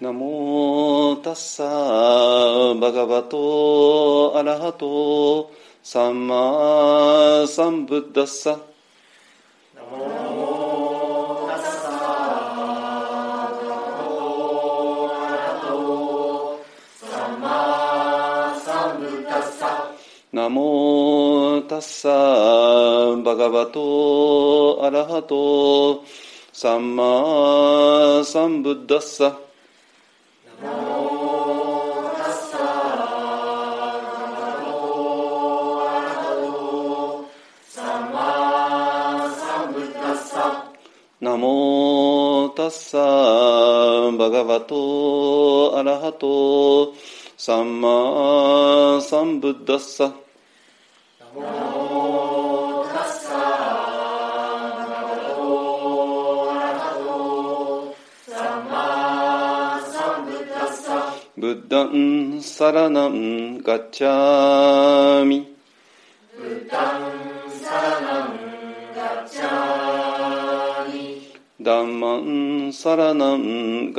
ナモタッサーバガバトアラハトサンマサンブッダッサ。ナモタッサーバガバトアラハトサンマサンブッダッサ。ナモタッサーバガバトアラハトサンマサンブッダッサブッダンサラナンガッチャ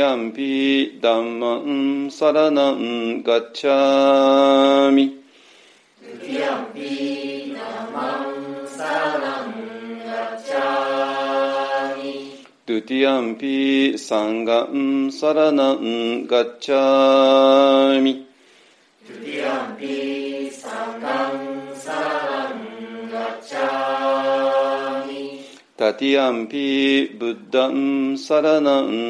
サンガンサラナンガッチャーミドゥティアンピブッダンサラナンガッチャーミドゥティアンピダンマンサラナンガッチャーミドゥティアンピサンガンサラナンガッチャーミタティアンピブッダンサラナン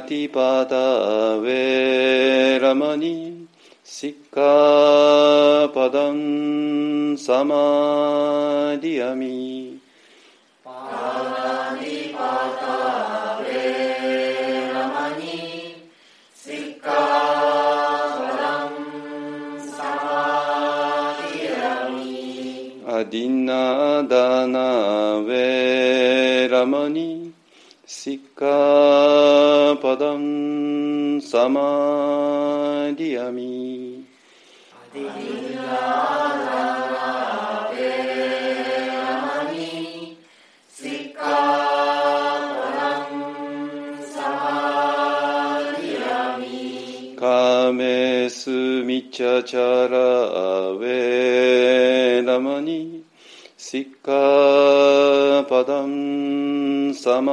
ラナンガッチャーミタティアンピサンサラナンガッチャーミパナティパタウェラマニシッカパダンサマディアミアディナダナウェラマニシッカパダンサマディアミカメスミチャチャラウェラマニ。シッカパダンサマ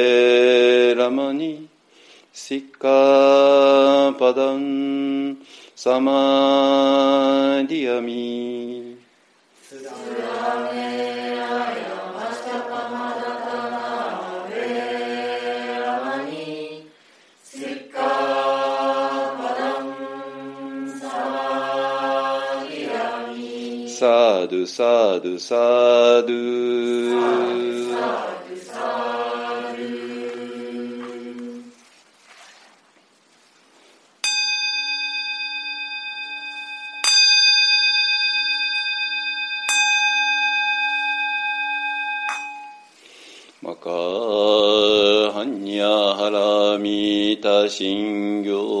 ドゥサド。マカハニャハラミタシンギョ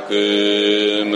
kakım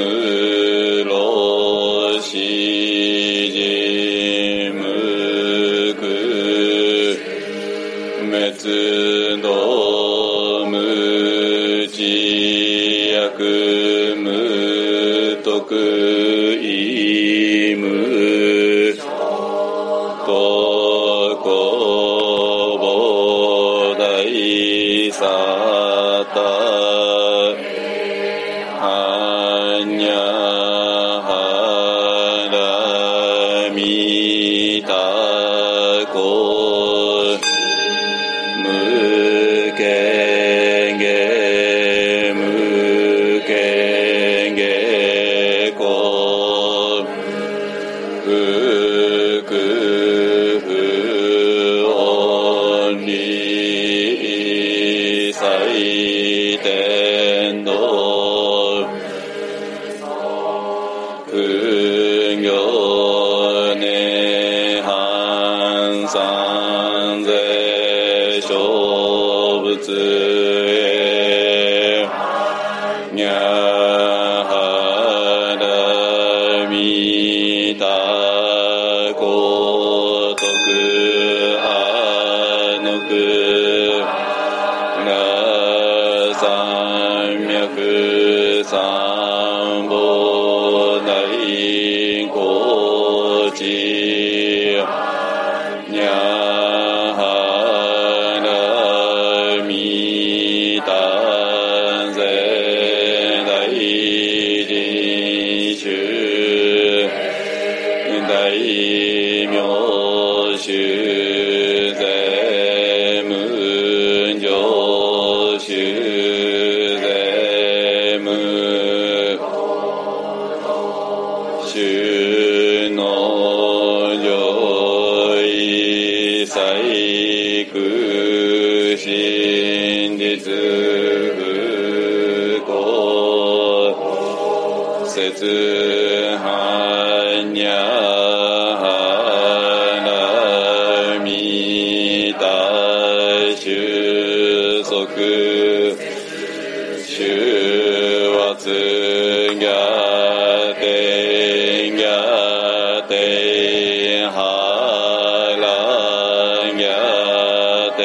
ギャテンギャテンハラギャテ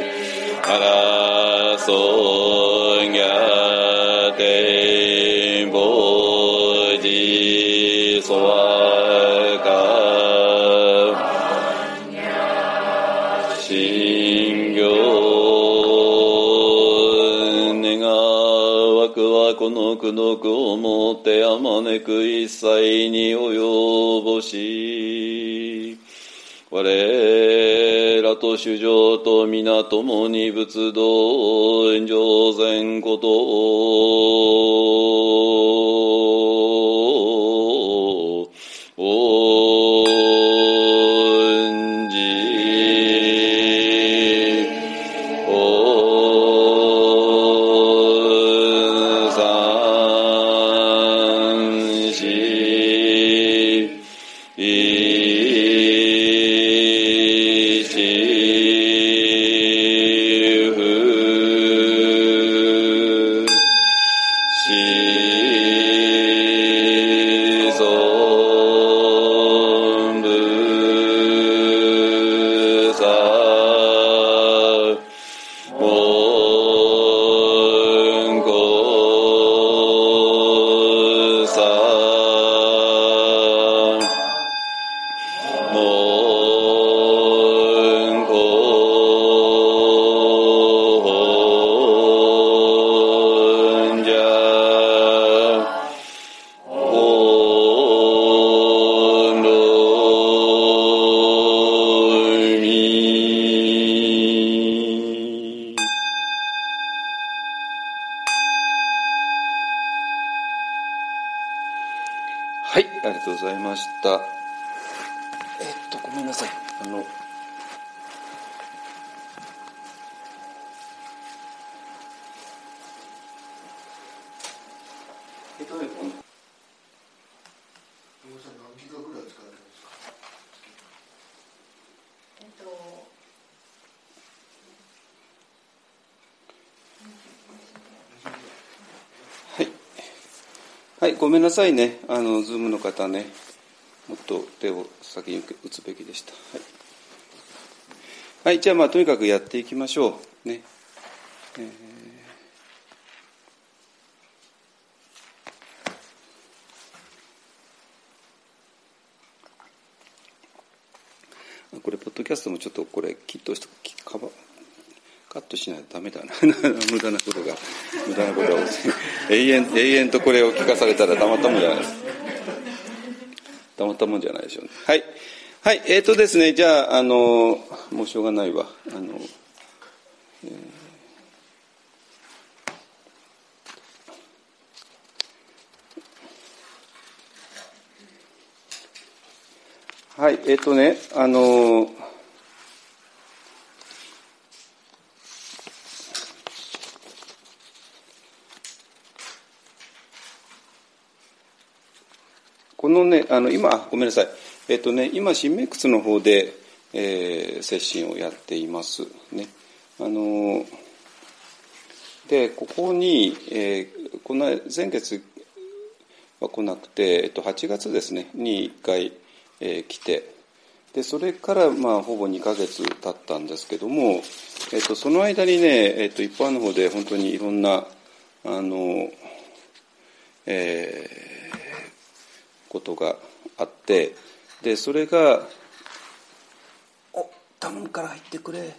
ンハくどくをもってあまねく一切に及ぼし我らと主情と皆共に仏道上善ことさいね。あの、ズームの方ね。もっと手を先に打つべきでした。はい。はい、じゃあまあ、とにかくやっていきましょう。ね。えーこれ、ポッドキャストもちょっとこれ、きっとして、カバカットしないとダメだな。無駄なことが、無駄なことが、永遠、永遠とこれを聞かされたらたまったもんじゃないです。たまったもんじゃないでしょうね。はい。はい、えーとですね、じゃあ、あの、もうしょうがないわ。あの、えーはい、えっ、とね、あの、このね、あの今、ごめんなさい、えっ、とね、今、新明窟の方で、えー、接心をやっています。ね。あので、ここに、えー、この前月は来なくて、えっと、8月ですね、に1回、えー来て、で、それから、まあ、ほぼ2ヶ月経ったんですけども、えっと、その間にね、えっと、一般の方で本当にいろんな、あの、えーことがあって、で、それが、お、頼むから入ってくれ。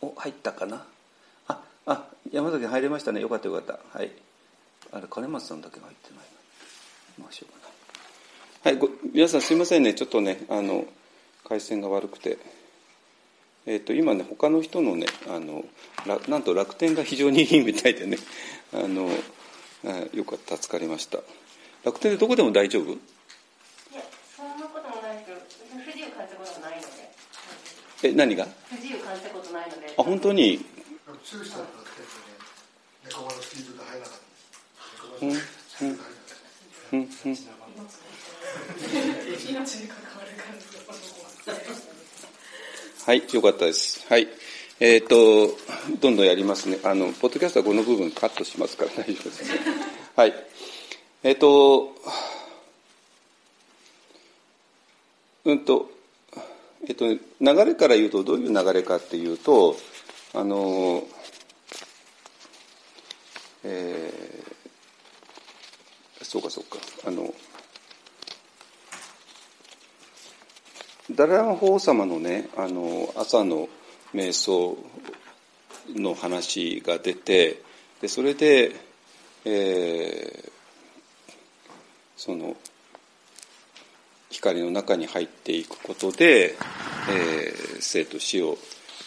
お、入ったかなあ、あ、山崎入れましたね。よかったよかった。はい。あれ、金松さんだけが入ってない。まあ、しょうがない。はい、ご皆さんすいませんね。ちょっとね、あの、回線が悪くて。えっ、と、今ね、他の人のね、あの、らなんと楽天が非常にいいみたいでね、あの、あよかった、助かりました。楽天でどこでも大丈夫？いやそんなこともないですけど私不自由感じたことがないのででえ何が？不自由感じたことないのであ本当に？なんか剛さんだってね、猫バのスピードで入らなかったうんです。猫バのスピードで入らなかった。うんうん命に関わる感じのことはい、よかったです。はい。えっ、と、どんどんやりますね。あの、ポッドキャストはこの部分カットしますから大丈夫です。はい。えっ、と、うんと、えっ、と、流れから言うとどういう流れかっていうと、あの、えーそうかそうか。あの、ダライラマ法王様のねあの朝の瞑想の話が出てでそれで、えーその光の中に入っていくことで、えー生と死を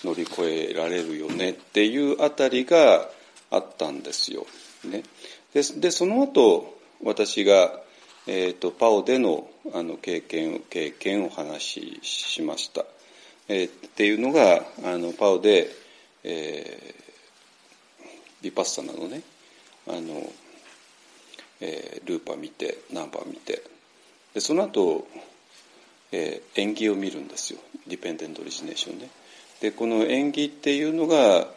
乗り越えられるよねっていうあたりがあったんですよ。ね、でその後私がえー、とパオでのあの経験経験を話ししました、えーっていうのがあのパオで、えー、ビパッサナのね。あの、えールーパー見てナンバー見て。でその後、えー演技を見るんですよ。ディペンデント・オリジネーションねでこの演技っていうのが、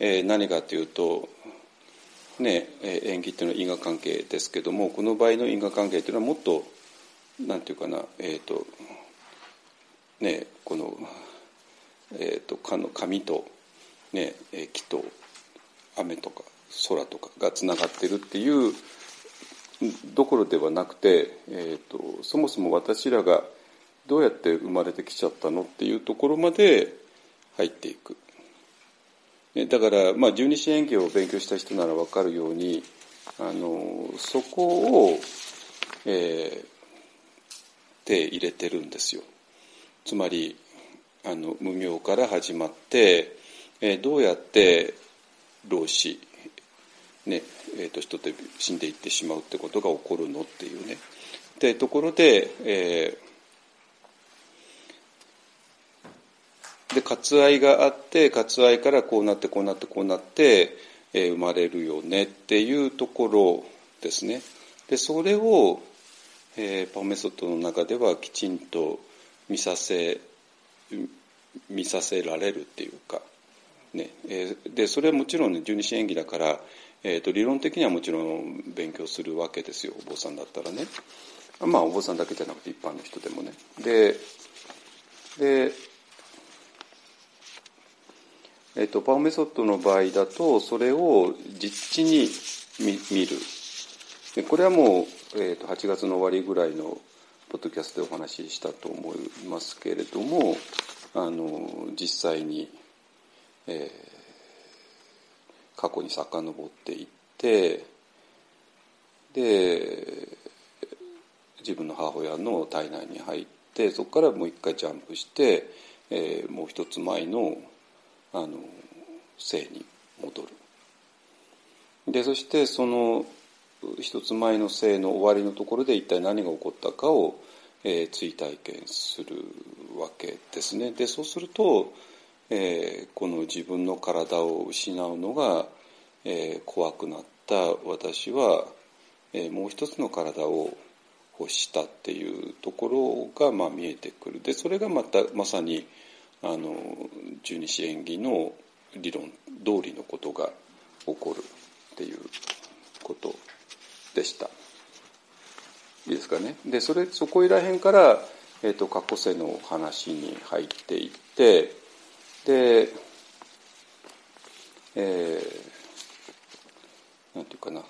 えー何かというとね、えー演技っていうのは因果関係ですけどもこの場合の因果関係っていうのはもっとなんていうかなえっ、とねこのえっ、とかの紙とね木と雨とか空とかがつながってるっていうどころではなくて、えー、とそもそも私らがどうやって生まれてきちゃったのっていうところまで入っていく。ねだから、まあ、十二支演技を勉強した人なら分かるようにあのそこを、えー手入れてるんですよつまりあの無明から始まって、えーどうやって老死、ねえーと人って死んでいってしまうってことが起こるのっていうね。でところで、えーで割愛があって割愛からこうなってこうなってこうなって、えー生まれるよねっていうところですね。でそれを、えーパオメソッドの中ではきちんと見させ見させられるっていうか、ね。えでそれはもちろんね十二支演技だから、えー、と理論的にはもちろん勉強するわけですよお坊さんだったらね。まあお坊さんだけじゃなくて一般の人でもね。ででえっと、パオメソッドの場合だとそれを実地に見見る。でこれはもう、えっと8月の終わりぐらいのポッドキャストでお話ししたと思いますけれどもあの実際に、えー過去に遡っていってで自分の母親の体内に入ってそこからもう一回ジャンプして、えーもう一つ前のあの生に戻る。でそしてその一つ前の生の終わりのところで一体何が起こったかを、えー追体験するわけですね。でそうすると、えーこの自分の体を失うのが、えー怖くなった私は、えーもう一つの体を欲したっていうところが、まあ、見えてくる。でそれがまたまさにあの十二支縁起の理論通りのことが起こるっていうことでした。いいですかね。でそれそこいらへんから、えー、と過去世の話に入っていってで、えー、なんていうかな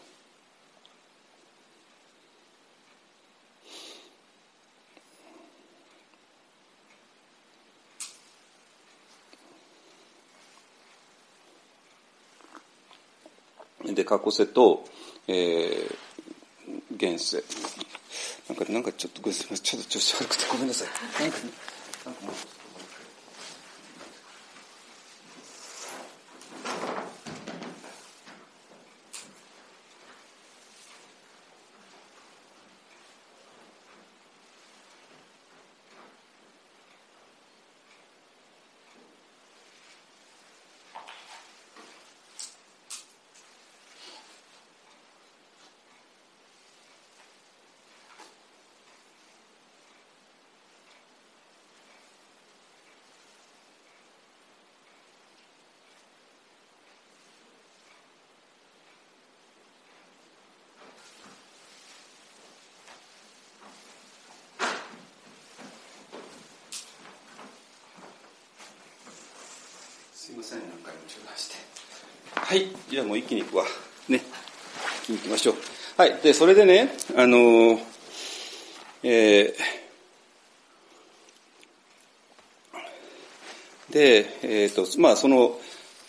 で過去世と、えー、現世。なんかなんかちょっとごめんなさい。ちょっと調子悪くてごめんなさい。なんかなんかもうはい。じゃあもう一気にいくわ。ね。一気にいきましょう。はい。でそれでねあのえー、でえっ、ー、とまあその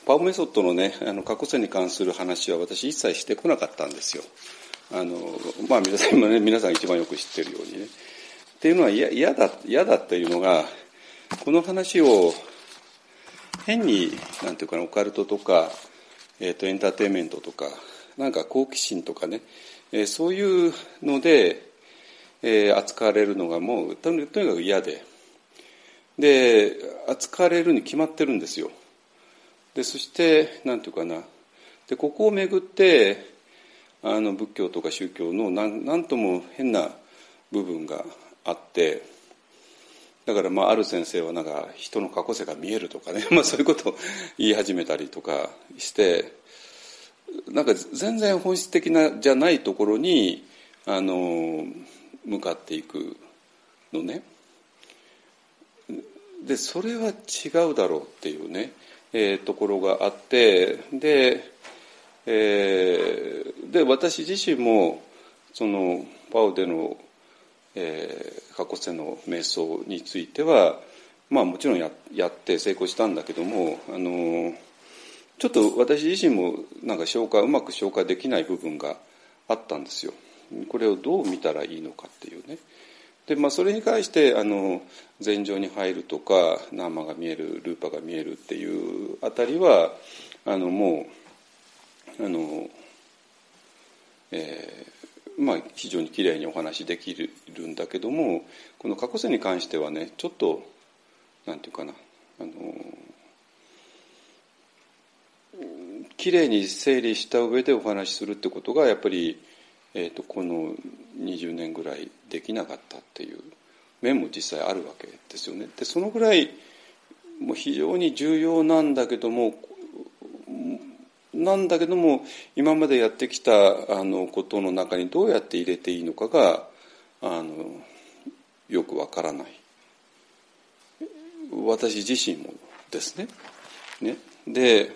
パウメソッドのねあの過去線に関する話は私一切してこなかったんですよ。あのまあ皆さんもね皆さん一番よく知ってるようにね。っていうのは嫌だ嫌だっていうのがこの話を変になんていうかなオカルトとか、えーと、エンターテインメントとかなんか好奇心とかね、えー、そういうので、えー、扱われるのがもうとにかく嫌で。で扱われるに決まってるんですよ。でそしてなんていうかな。でここをめぐってあの仏教とか宗教のなんなんとも変な部分があって。だからまあある先生はなんか人の過去世が見えるとかね、まあ、そういうことを言い始めたりとかしてなんか全然本質的なじゃないところにあの向かっていくのね。でそれは違うだろうっていうね、えー、ところがあってで,、えー、で私自身もそのパウデのえ、過去世の瞑想については、まあ、もちろんややって成功したんだけどもあのちょっと私自身もなんか消化うまく消化できない部分があったんですよ。これをどう見たらいいのかっていうね。でまあ、それに関してあの禅情に入るとか生が見えるルーパが見えるっていうあたりはあのもうあの、えまあ、非常にきれいにお話しできるんだけどもこの過去世に関してはねちょっとなんていうかなあのきれいに整理した上でお話しするってことがやっぱり、えーと、この20年ぐらいできなかったっていう面も実際あるわけですよね。でそのぐらいもう非常に重要なんだけどもなんだけども今までやってきたあのことの中にどうやって入れていいのかがあのよくわからない私自身もですね。ねで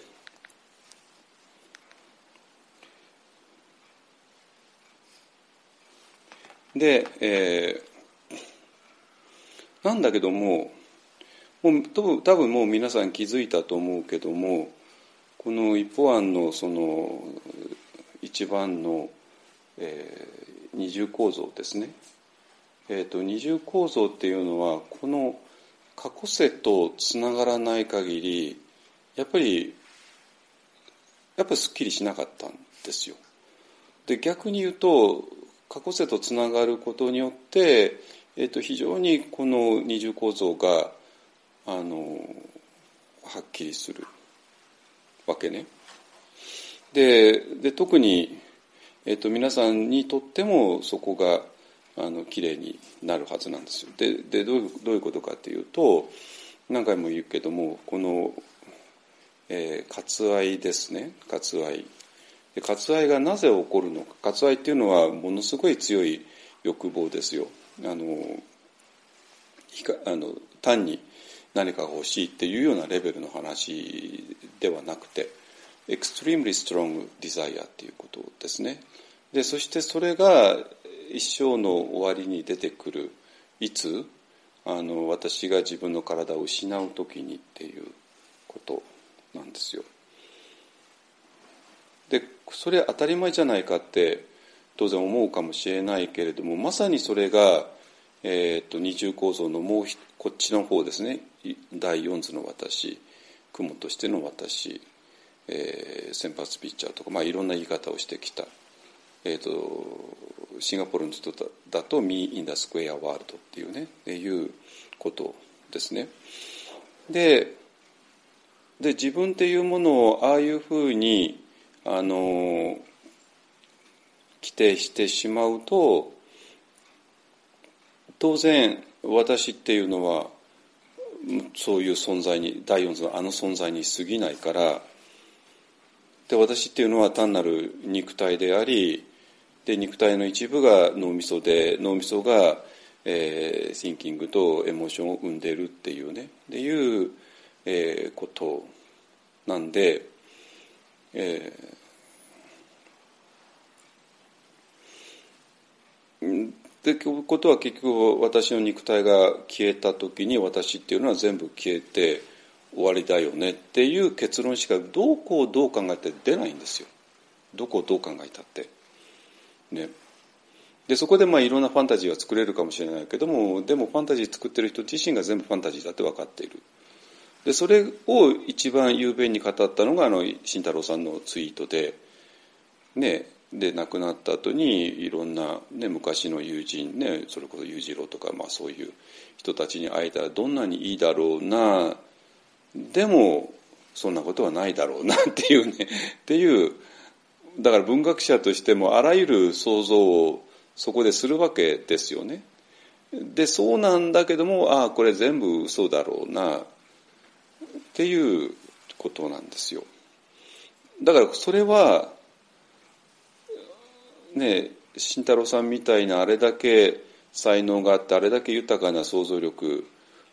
で、えー、なんだけどももう多分もう皆さん気づいたと思うけどもこの一方案のその一番の、えー、二重構造ですね、えーと、二重構造っていうのはこの過去世とつながらない限りやっぱりやっぱりすっきりしなかったんですよ。で逆に言うと過去世とつながることによって、えーと非常にこの二重構造があのはっきりする。わけね。でで特に、えーと、皆さんにとってもそこがあの綺麗になるはずなんですよ。ででどういうどういうことかっていうと何回も言うけどもこの、えー、割愛ですね割愛。で割愛がなぜ起こるのか割愛っていうのはものすごい強い欲望ですよ。あのあの単に何かが欲しいっていうようなレベルの話ではなくて extremely strong desire っていうことですね。でそしてそれが一生の終わりに出てくるいつあの私が自分の体を失う時にっていうことなんですよ。でそれ当たり前じゃないかって当然思うかもしれないけれどもまさにそれが、えーと、二重構造のもうひこっちの方ですね。第四図の私。雲としての私、えー、先発ピッチャーとか、まあ、いろんな言い方をしてきた、えーと、シンガポールの人だと「Me in the Square World」っていうね。っていうことですね。でで自分っていうものをああいうふうにあの規定してしまうと当然私っていうのはそういう存在に第四図のあの存在に過ぎないからで私っていうのは単なる肉体でありで肉体の一部が脳みそで脳みそが、えー、シンキングとエモーションを生んでるっていうねっていう、えー、ことなんで、えー、ってことは結局私の肉体が消えた時に私っていうのは全部消えて終わりだよねっていう結論しかどこをどう考えて出ないんですよ。どこをどう考えたって。ね。でそこでまあいろんなファンタジーは作れるかもしれないけどもでもファンタジー作ってる人自身が全部ファンタジーだって分かっている。でそれを一番雄弁に語ったのがあの慎太郎さんのツイートでねで亡くなった後にいろんな、ね、昔の友人ねそれこそ裕次郎とか、まあ、そういう人たちに会えたらどんなにいいだろうなでもそんなことはないだろうな っていうねっていうだから文学者としてもあらゆる想像をそこでするわけですよね。でそうなんだけどもああこれ全部嘘だろうなっていうことなんですよ。だからそれはね慎太郎さんみたいなあれだけ才能があってあれだけ豊かな想像力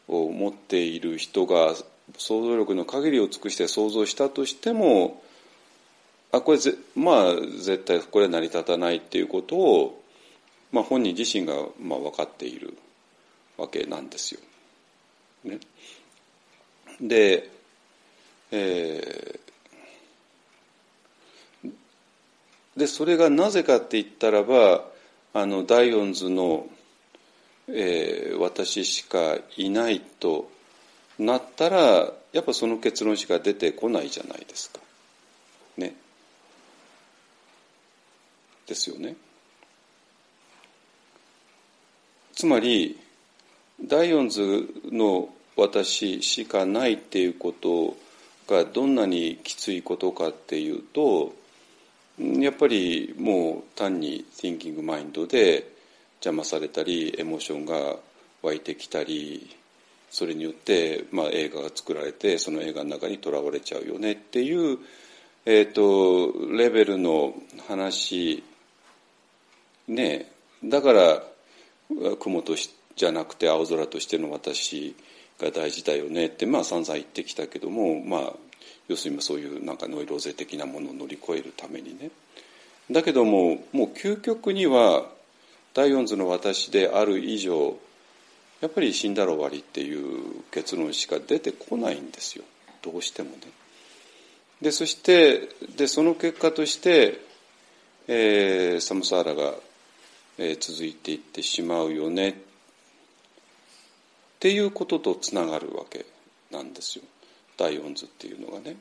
を持っている人が想像力の限りを尽くして想像したとしてもあこれぜまあ絶対これ成り立たないっていうことを、まあ、本人自身がまあ分かっているわけなんですよ。ね、で、えー、でそれがなぜかって言ったらばあのダイオンズの、えー「私しかいない」となったらやっぱその結論しか出てこないじゃないですか。ね。ですよね。つまりダイオンズの私しかないっていうことがどんなにきついことかっていうとやっぱりもう単に thinking マインドで邪魔されたりエモーションが湧いてきたりそれによって、まあ、映画が作られてその映画の中にとらわれちゃうよねっていう、えーと、レベルの話ねだから雲としじゃなくて青空としての私が大事だよねってまあ散々言ってきたけどもまあ要するにそういうなんかノイローゼ的なものを乗り越えるためにね。だけどももう究極には第四図の私である以上やっぱり死んだら終わりっていう結論しか出てこないんですよ。どうしてもね。でそしてでその結果として、えー、サムサーラが、えー、続いていってしまうよね。っていうこととつながるわけなんですよ。第四図っていうのがね。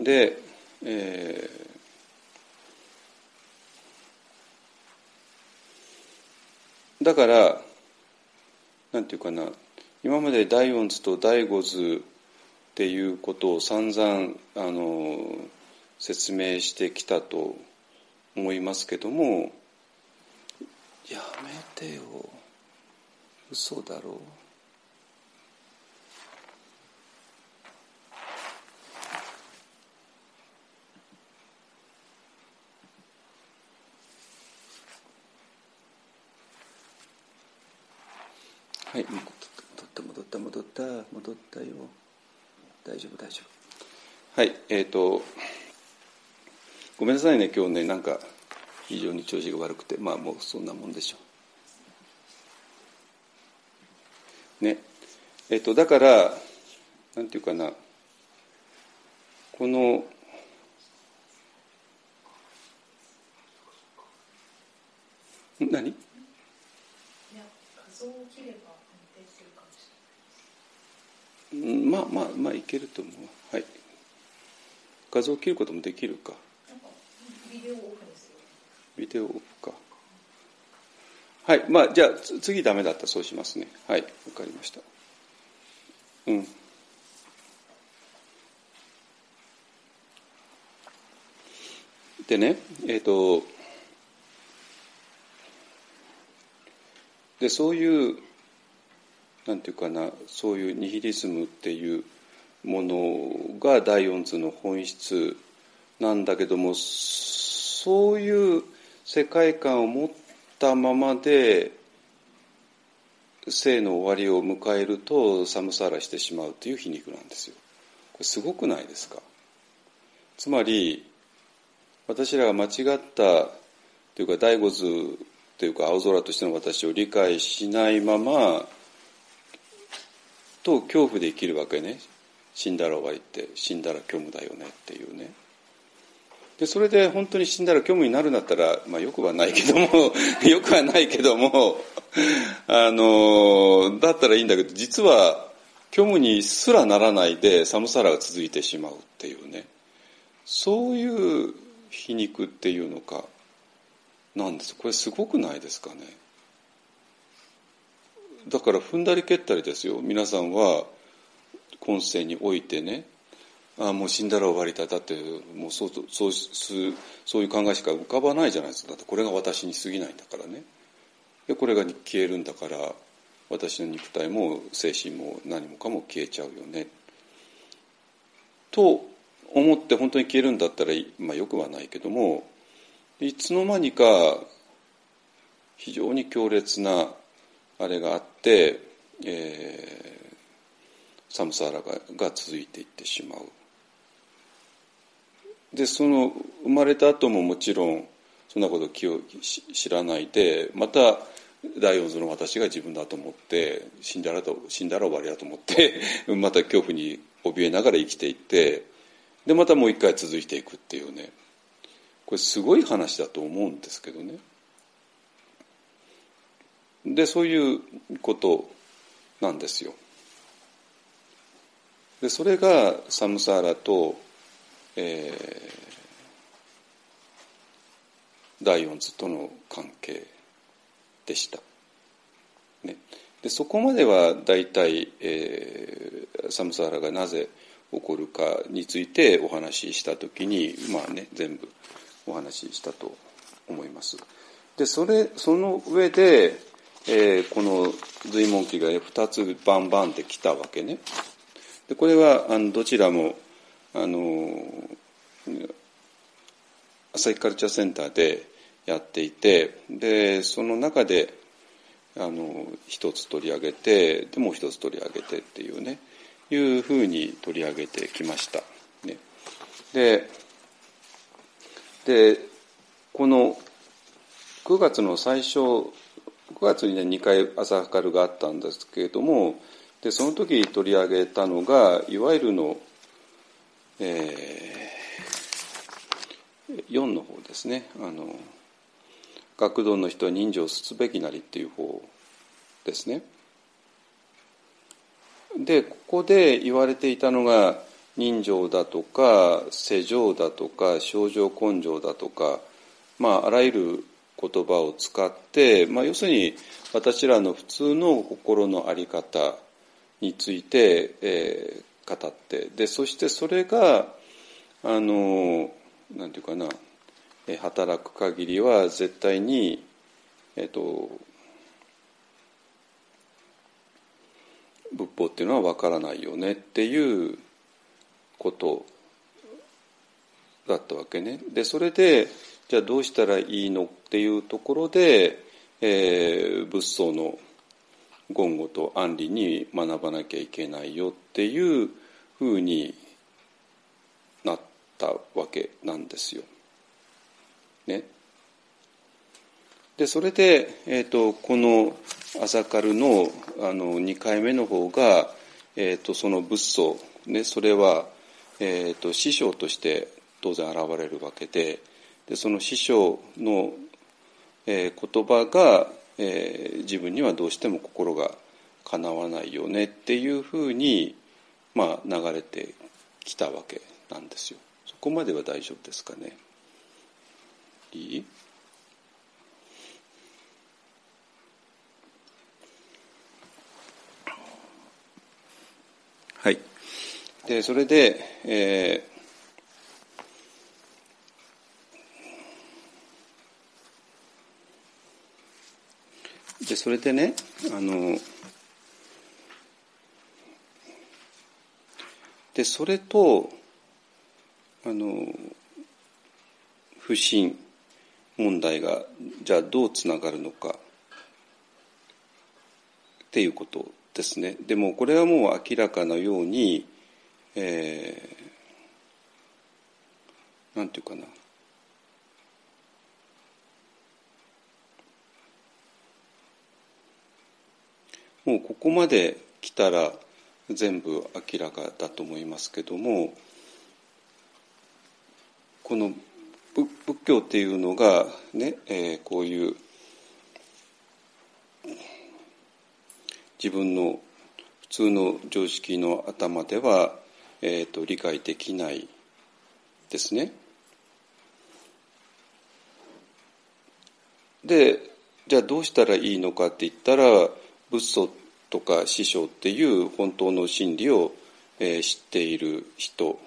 で、えーだからなんていうかな今まで第四図と第五図っていうことを散々あの説明してきたと思いますけどもやめてよ嘘だろうはい戻った戻った戻った戻ったよ。大丈夫大丈夫。はいえっ、ー、とごめんなさいね今日ねなんか非常に調子が悪くて。まあもうそんなもんでしょう。ね。えっ、ー、とだからなんていうかな。この何？まあまあまあいけると思う。はい。画像を切ることもできるか。ビデオオフですよ。ビデオオフか。はい。まあじゃあ次ダメだったらそうしますね。はい。わかりました。うん。でねえっ、ー、とでそういうなんていうかなそういうニヒリズムっていうものが第四図の本質なんだけどもそういう世界観を持ったままで生の終わりを迎えると寒さらしてしまうという皮肉なんですよ。これすごくないですか？つまり私らが間違ったというか第五図というか青空としての私を理解しないままと恐怖で生きるわけね。死んだら終わりって。死んだら虚無だよねっていうね。でそれで本当に死んだら虚無になるんだったら、まあ、よくはないけども よくはないけどもあのだったらいいんだけど実は虚無にすらならないで寒さらが続いてしまうっていうね。そういう皮肉っていうのか。なんです。これすごくないですかね。だから踏んだり蹴ったりですよ。皆さんは今世においてねああもう死んだら終わりだ。だってもうそうそうそういう考えしか浮かばないじゃないですか。だってこれが私に過ぎないんだからね。でこれが消えるんだから私の肉体も精神も何もかも消えちゃうよね。と思って本当に消えるんだったら、まあ、よくはないけどもいつの間にか非常に強烈なあれがあって、えー、寒さがが続いていってしまう。でその生まれた後ももちろんそんなこと気を知らないでまた第四図の私が自分だと思って死んだらと死んだら終わりだと思って また恐怖に怯えながら生きていってでまたもう一回続いていくっていうねこれすごい話だと思うんですけどねでそういうことなんですよでそれがサムサーラと、えー、第四図との関係でした。ね、でそこまでは大体、えー、サムサーラがなぜ起こるかについてお話しした時にまあね全部お話ししたと思います。でそれその上で、えー、この随文記が2つバンバンってきたわけね。でこれはあのどちらもあの朝日カルチャーセンターでやっていてでその中であの一つ取り上げてでもう一つ取り上げてっていうねいうふうに取り上げてきました。ね、ででこの9月の最初9月にね2回朝明るがあったんですけれどもでその時取り上げたのがいわゆるの、えー、4の方ですねあの学童の人は人情すべきなりっていう方ですね。でここで言われていたのが人情だとか世情だとか症状根性だとか、まあ、あらゆる言葉を使って、まあ、要するに私らの普通の心の在り方について、えー、語ってでそしてそれがあのなんていうかな働く限りは絶対に、えっと、仏法っていうのは分からないよねっていうことだったわけね。でそれでじゃあどうしたらいいのっていうところで、えー、仏僧の言語と安理に学ばなきゃいけないよっていうふうになったわけなんですよ。ね。でそれで、えーと、この朝カルのあの2回目の方が、えーと、その仏祖、ね、それは、えーと、師匠として当然現れるわけででその師匠の、えー、言葉が、えー、自分にはどうしても心がかなわないよねっていうふうに、まあ、流れてきたわけなんですよ。そこまでは大丈夫ですかね。いい？はい。で、それで、えで、それでね、あの、で、それと、あの、不信問題が、じゃあどうつながるのか、っていうことですね。でもこれはもう明らかなように、えー、なんていうかなもうここまで来たら全部明らかだと思いますけどもこの仏教っていうのがね、えー、こういう自分の普通の常識の頭では、えーと、理解できないですね。でじゃあどうしたらいいのかって言ったら仏祖とか師匠っていう本当の真理を、えー、知っている人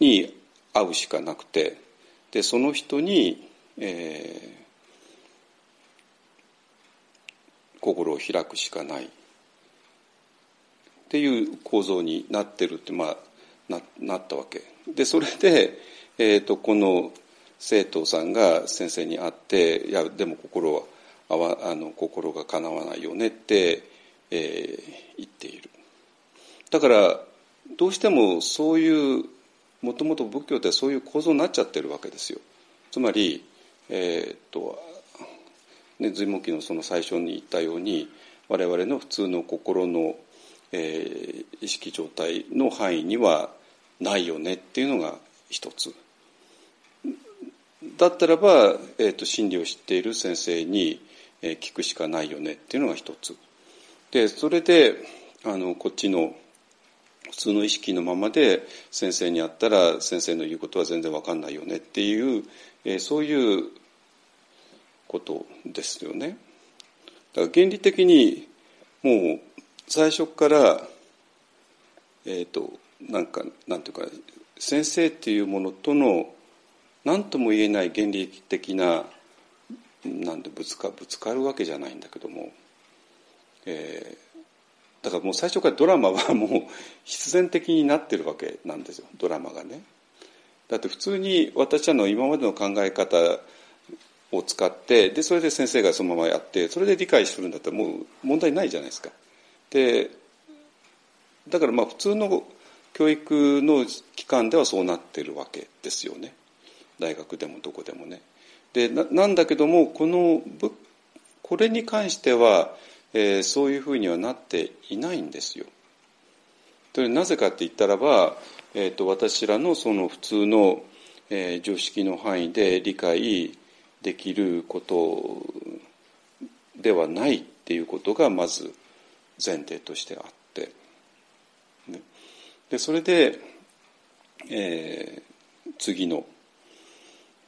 に会うしかなくてでその人に、えー、心を開くしかない。っていう構造になってるって、まあ、ななったわけ。でそれで、えーと、この生徒さんが先生に会って「いやでも心はあわあの心がかなわないよね」って、えー、言っている。だからどうしてもそういうもともと仏教ってそういう構造になっちゃってるわけですよ。つまり、えー、っとね、随文記のその最初に言ったように我々の普通の心の、えー、意識状態の範囲にはないよねっていうのが一つ。だったらば、えーと、真理を知っている先生に、え、聞くしかないよねっていうのが一つ。でそれであのこっちの普通の意識のままで先生に会ったら先生の言うことは全然わかんないよねっていう、え、そういうことですよね。だから原理的にもう最初からえっ、ー、となんかなんていうか先生っていうものとの何とも言えない原理的ななんでぶつかぶつかるわけじゃないんだけども、えー、だからもう最初からドラマはもう必然的になってるわけなんですよドラマがね。だって普通に私らの今までの考え方を使ってでそれで先生がそのままやってそれで理解するんだったらもう問題ないじゃないですか。でだからまあ普通の教育の機関ではそうなってるわけですよね大学でもどこでもね。でなんだけどもこのこれに関してはえー、そういうふうにはなっていないんですよ。なぜかって言ったらば、えーと、私らのその普通の、えー、常識の範囲で理解できることではないっていうことがまず前提としてあって、ね、でそれで、えー、次の、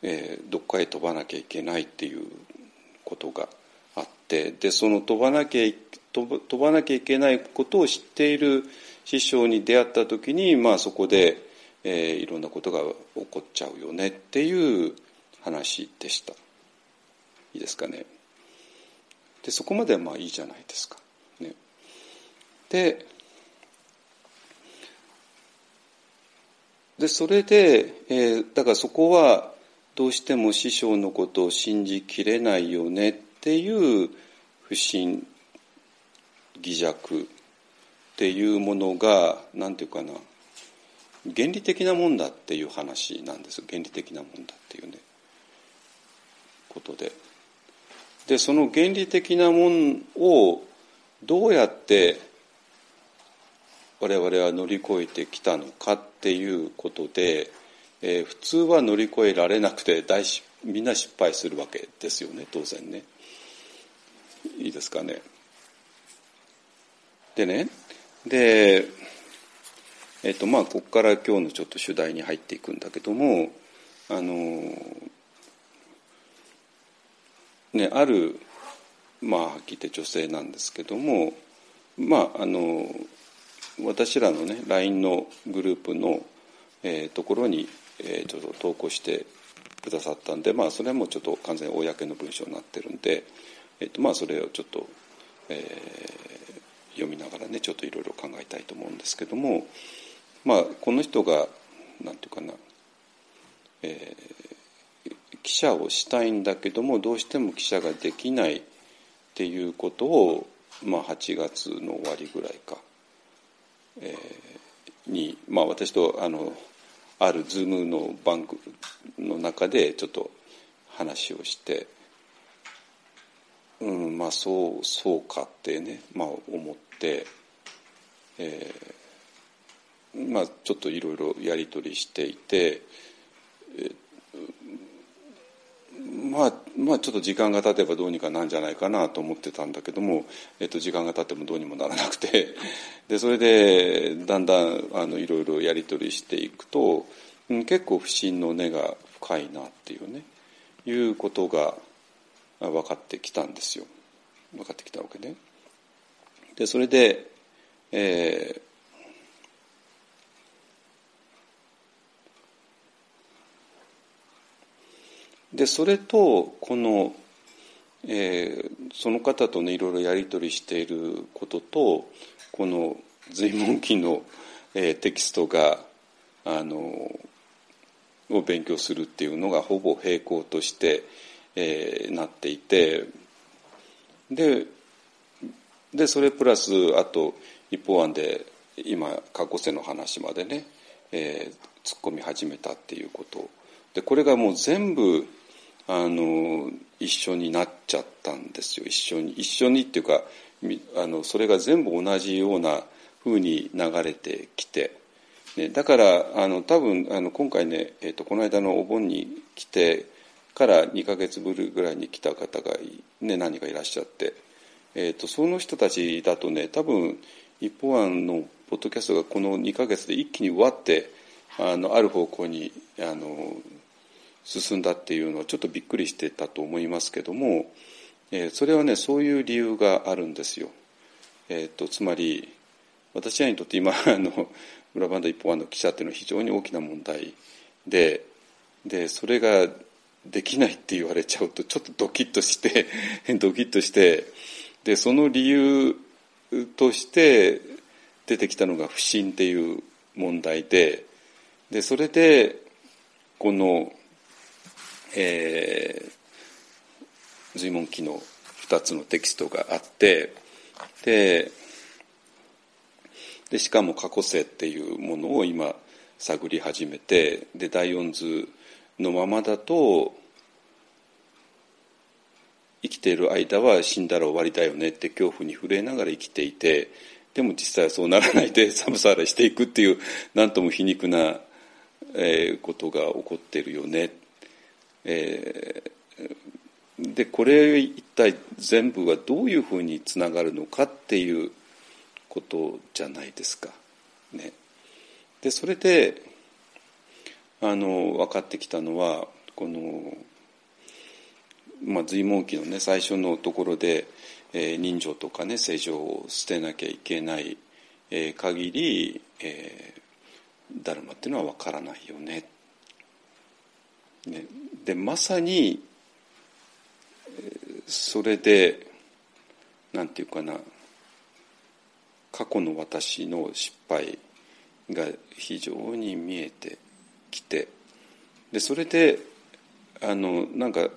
えー、どっかへ飛ばなきゃいけないっていうことがあってでその飛ばなきゃ飛ばなきゃいけないことを知っている師匠に出会った時に、まあ、そこで、えー、いろんなことが起こっちゃうよねっていう話でした。いいですかね。でそこまではまあいいじゃないですか。ね、ででそれで、えー、だからそこはどうしても師匠のことを信じきれないよねっていう不信偽弱っていうものが何て言うかな原理的なもんだっていう話なんです原理的なもんだっていうね。ことで。でその原理的なもんをどうやって我々は乗り越えてきたのかっていうことで、えー、普通は乗り越えられなくて大みんな失敗するわけですよね当然ね。いいですかね。でねでえっとまあここから今日のちょっと主題に入っていくんだけどもあのねあるまあはっきり言って女性なんですけどもまああの私らのね LINE のグループの、えー、ところに、えー、ちょっと投稿してくださったんでまあそれもちょっと完全に公の文章になってるんでえっとまあ、それをちょっと、えー、読みながらねちょっといろいろ考えたいと思うんですけども、まあ、この人が何て言うかな、えー、記者をしたいんだけどもどうしても記者ができないっていうことを、まあ、8月の終わりぐらいかえー、に、まあ、私とあのあるズームの番組の中でちょっと話をして、うん、まあそうそうかってね、まあ、思って、えー、まあちょっといろいろやり取りしていて、まあ、まあちょっと時間が経てばどうにかなんじゃないかなと思ってたんだけども、えっと、時間が経ってもどうにもならなくて でそれでだんだんあのいろいろやり取りしていくと、うん、結構不審の根が深いなっていうねいうことが分かってきたんですよ分かってきたわけね。でそれで、えーでそれとこの、えー、その方とねいろいろやり取りしていることとこの随文記の、えー、テキストがあのを勉強するっていうのがほぼ並行として、えー、なっていてででそれプラスあと一方案で今過去世の話までね、えー、突っ込み始めたっていうこと。でこれがもう全部あの一緒になっちゃったんですよ。一緒に一緒にっていうかあのそれが全部同じようなふうに流れてきて、ね、だからあの多分あの今回ね、えーと、この間のお盆に来てから2か月ぶりぐらいに来た方が、ね、何かいらっしゃって、えーと、その人たちだとね多分一方案のポッドキャストがこの2か月で一気にわってあのある方向にあの進んだっていうのはちょっとびっくりしてたと思いますけども、えー、それはねそういう理由があるんですよ。えーと、つまり私らにとって今 あの裏バンド一本の記者っていうのは非常に大きな問題ででそれができないって言われちゃうとちょっとドキッとして ドキッとしてでその理由として出てきたのが不信っていう問題ででそれでこのえー、随文記の2つのテキストがあってででしかも過去世っていうものを今探り始めてで第四図のままだと生きている間は死んだら終わりだよねって恐怖に震えながら生きていてでも実際はそうならないで 寒さらしていくっていう何とも皮肉な、えー、ことが起こってるよねっえー、でこれ一体全部はどういうふうにつながるのかっていうことじゃないですか。ね、でそれであの分かってきたのはこの、まあ、随文記のね最初のところで、えー、人情とかね正常を捨てなきゃいけない、えー、限り、えー、ダルマっていうのは分からないよねね、でまさにそれでなんていうかな過去の私の失敗が非常に見えてきてでそれであのなんか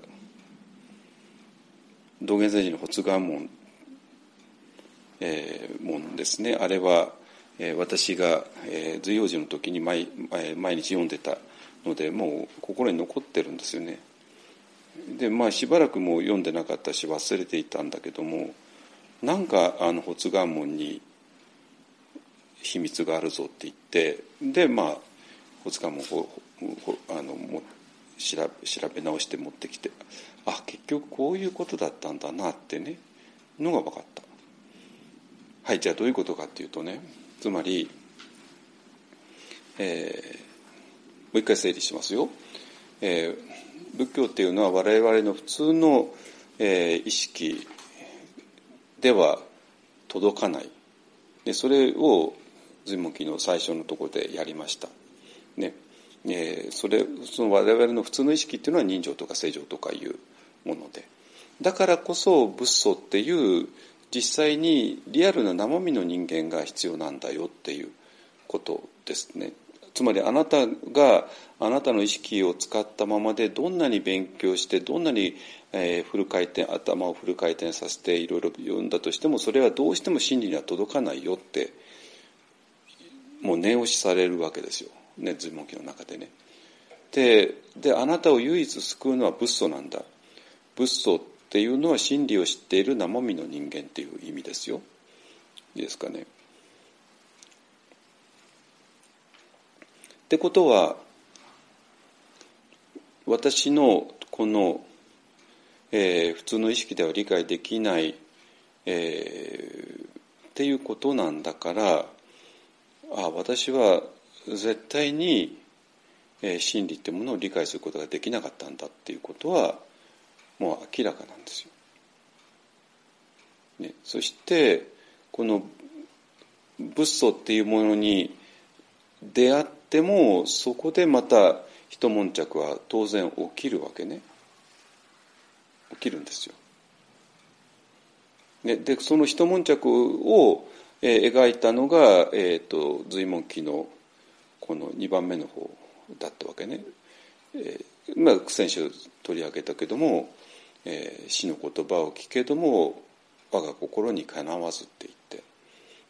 道元禅師の発願門、えー、門ですね。あれは、えー、私が、えー、随養寺の時に毎毎日読んでたのでもう心に残ってるんですよね。でまあしばらくもう読んでなかったし忘れていたんだけどもなんかあの発願文に秘密があるぞって言ってでまあ発願文をあのも調べ調べ直して持ってきてあ結局こういうことだったんだなってねのが分かった。はいじゃあどういうことかっていうとねつまり、えーう一回整理しますよ。えー、仏教っていうのは我々の普通の、えー、意識では届かないでそれを随文記の最初のところでやりました。ねえー、それその我々の普通の意識っていうのは人情とか正常とかいうものでだからこそ仏祖っていう実際にリアルな生身の人間が必要なんだよっていうことですね。つまりあなたがあなたの意識を使ったままでどんなに勉強してどんなに、えー、フル回転頭をフル回転させていろいろ読んだとしてもそれはどうしても真理には届かないよってもう念押しされるわけですよ、ね、随文記の中でね。でであなたを唯一救うのは仏祖なんだ仏祖っていうのは真理を知っている生身の人間っていう意味ですよいいですかね。ってことは私のこの、えー、普通の意識では理解できない、えー、っていうことなんだからあ私は絶対に、えー、真理ってものを理解することができなかったんだっていうことはもう明らかなんですよ。ね、そしてこの仏祖っていうものに出会ってでもそこでまた一悶着は当然起きるわけね起きるんですよ。ね、でその一悶着を、えー、描いたのが、えーと、随文記のこの2番目の方だったわけね。えー、まあ、先週取り上げたけども、えー、死の言葉を聞けども我が心にかなわずって言って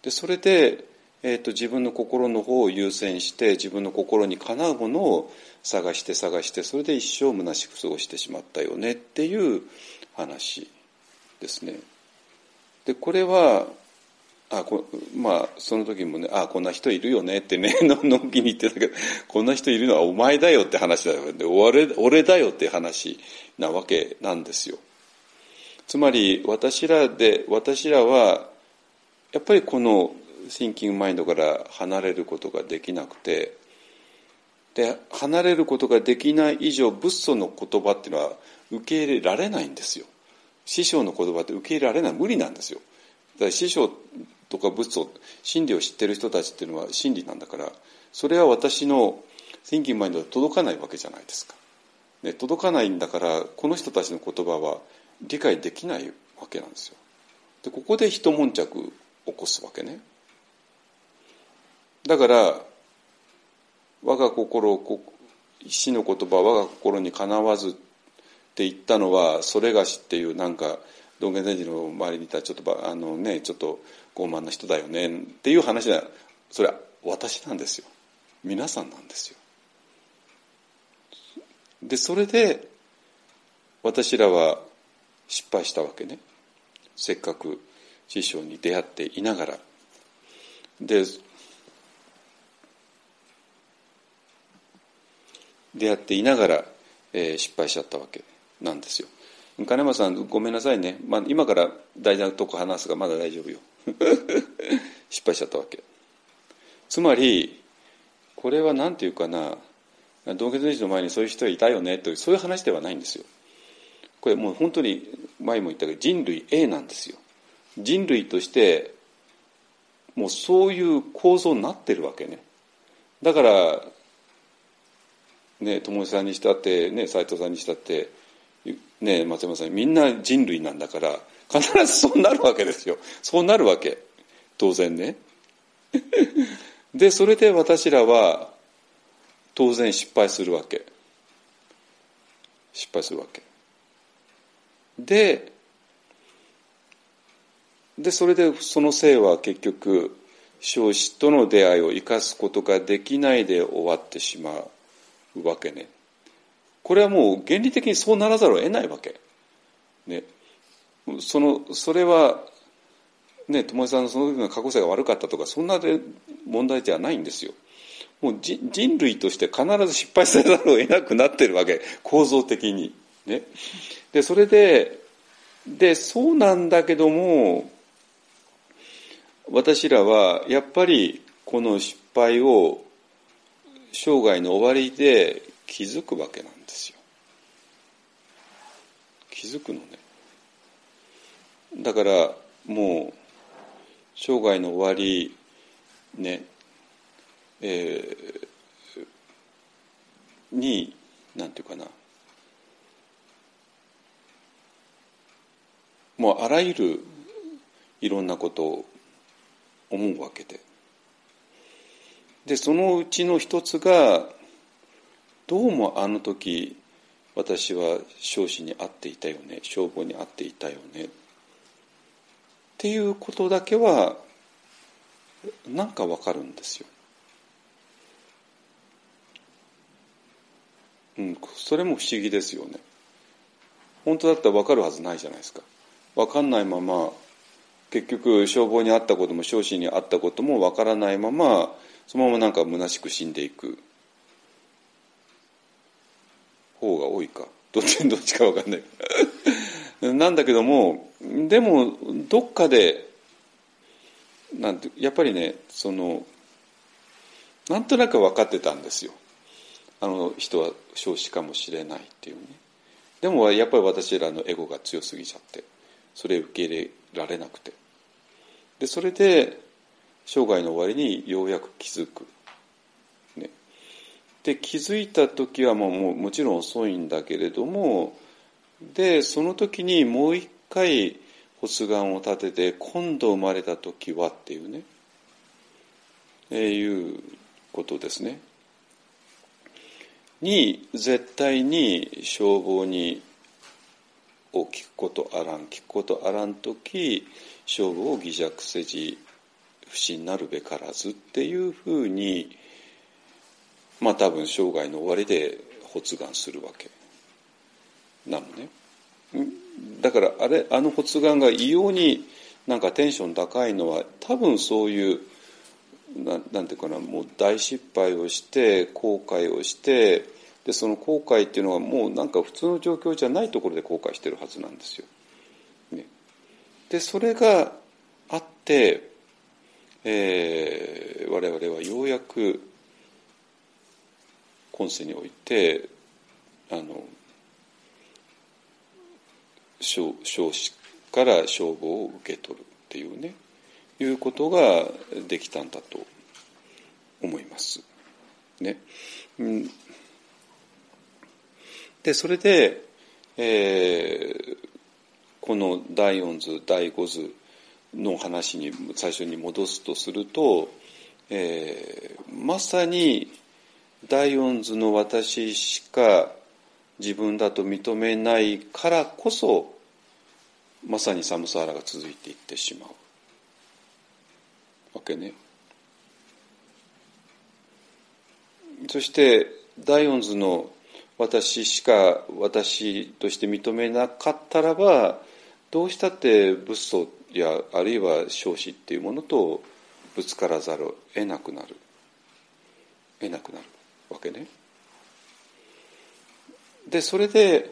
でそれで、えーと、自分の心の方を優先して自分の心にかなうものを探して探してそれで一生虚しく過ごしてしまったよねっていう話ですね。でこれはあこまあその時もねあこんな人いるよねってね のんきに言ってたけどこんな人いるのはお前だよって話だよで俺俺だよって話なわけなんですよ。つまり私らで私らはやっぱりこのシンキングマインドから離れることができなくてで離れることができない以上仏祖の言葉っていうのは受け入れられないんですよ。師匠の言葉って受け入れられない無理なんですよ。だから師匠とか仏祖真理を知ってる人たちっていうのは真理なんだからそれは私の thinking mind は届かないわけじゃないですか。ね、届かないんだからこの人たちの言葉は理解できないわけなんですよ。でここで一悶着起こすわけね。だから我が心を死の言葉我が心にかなわずって言ったのはそれがしっていうなんか道元禅師の周りにいたちょっとあのねちょっと傲慢な人だよねっていう話はそれは私なんですよ。皆さんなんですよ。でそれで私らは失敗したわけね。せっかく師匠に出会っていながら。で出会っていながら、えー、失敗しちゃったわけ。なんですよ。金間さんごめんなさいね、まあ、今から大事なとこ話すがまだ大丈夫よ。失敗しちゃったわけ。つまりこれは何て言うかな道月年の前にそういう人はいたよねというそういう話ではないんですよ。これもう本当に前も言ったけど人類 A なんですよ。人類としてもうそういう構造になってるわけね。だからね友さんにしたってね斎藤さんにしたってね松山さんみんな人類なんだから必ずそうなるわけですよ。そうなるわけ。当然ね。でそれで私らは当然失敗するわけ。失敗するわけ。ででそれでその性は結局少子との出会いを生かすことができないで終わってしまう。わけねこれはもう原理的にそうならざるを得ないわけ。ね、そのそれは、ね、友さんのその時の過去性が悪かったとかそんなで問題じゃないんですよ。もう人類として必ず失敗せざるを得なくなってるわけ構造的に。ね、でそれででそうなんだけども私らはやっぱりこの失敗を生涯の終わりで気づくわけなんですよ。気づくのね。だからもう生涯の終わりねえー、になんていうかな。もうあらゆるいろんなことを思うわけで。でそのうちの一つがどうもあの時私は彰子に会っていたよね消防に会っていたよねっていうことだけはなんかわかるんですよ。うん、それも不思議ですよね。本当だったらわかるはずないじゃないですか。わかんないまま結局消防に会ったことも彰子に会ったこともわからないままそのままなんか虚しく死んでいく。方が多いか。どっち どっちか分かんない。なんだけどもでもどっかでなんてやっぱりねそのなんとなく分かってたんですよ。あの人は少子かもしれないっていうね。でもやっぱり私らのエゴが強すぎちゃってそれ受け入れられなくて。でそれで生涯の終わりにようやく気づく、ね、で気づいた時はもうもうもちろん遅いんだけれどもでその時にもう一回発願を立てて今度生まれた時はっていうね、えー、いうことですね。に絶対に消防にを聞くことあらん聞くことあらん時勝負を偽弱せじ不信なるべからずっていうふうにまあ多分生涯の終わりで発願するわけなのね。だからあれあの発願が異様になんかテンション高いのは多分そういうななんていうかなもう大失敗をして後悔をしてでその後悔っていうのはもうなんか普通の状況じゃないところで後悔してるはずなんですよ。ね、でそれがあって、えー、我々はようやく今世においてあの少子から消防を受け取るっていうねいうことができたんだと思います。ね、うんでそれで、えー、この第四図第五図の話に最初に戻すとすると、えー、まさに第四図の私しか自分だと認めないからこそまさにサムサーラが続いていってしまうわけね。そして第四図の私しか私として認めなかったらばどうしたって仏祖やあるいは少子っていうものとぶつからざるを得なくなる得なくなるわけね。でそれで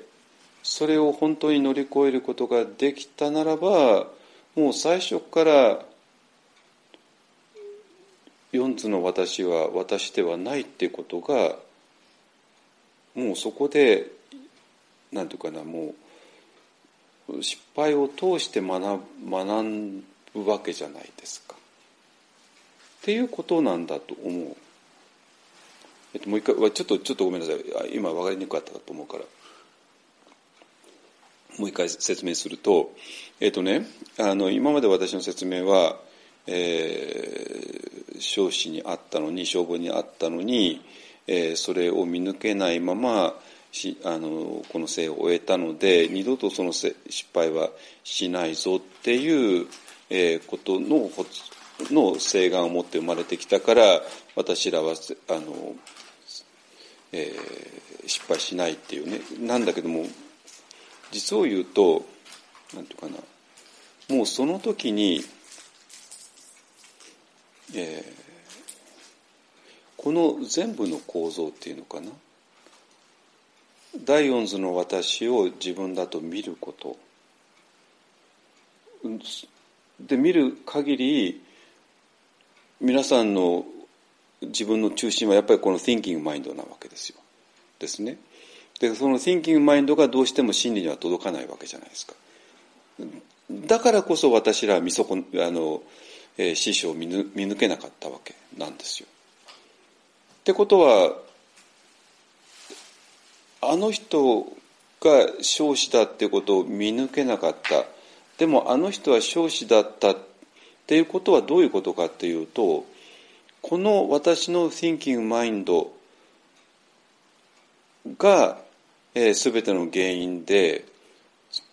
それを本当に乗り越えることができたならばもう最初から四つの私は私ではないっていうことがもうそこで何て言うかなもう失敗を通して学学ぶわけじゃないですか。っていうことなんだと思う。えっと、もう一回ちょっとちょっとごめんなさい今分かりにくかったと思うからもう一回説明するとえっとねあの今まで私の説明は、えー、少子にあったのに消防にあったのにえー、それを見抜けないまましあのこの生を終えたので二度とその失敗はしないぞっていう、えー、ことのの請願を持って生まれてきたから私らはあの、えー、失敗しないっていうね。なんだけども実を言うとなんていうかな。もうその時に、えー、この全部の構造っていうのかな。第四図の私を自分だと見ることで見る限り皆さんの自分の中心はやっぱりこの thinking マインドなわけですよ。ですね。でその thinking マインドがどうしても真理には届かないわけじゃないですか。だからこそ私らは見損あの、えー、師匠を見抜けなかったわけなんですよ。ってことはあの人が少子だっていうことを見抜けなかったでもあの人は少子だったっていうことはどういうことかっていうとこの私の thinking mind が、えー、全ての原因でっ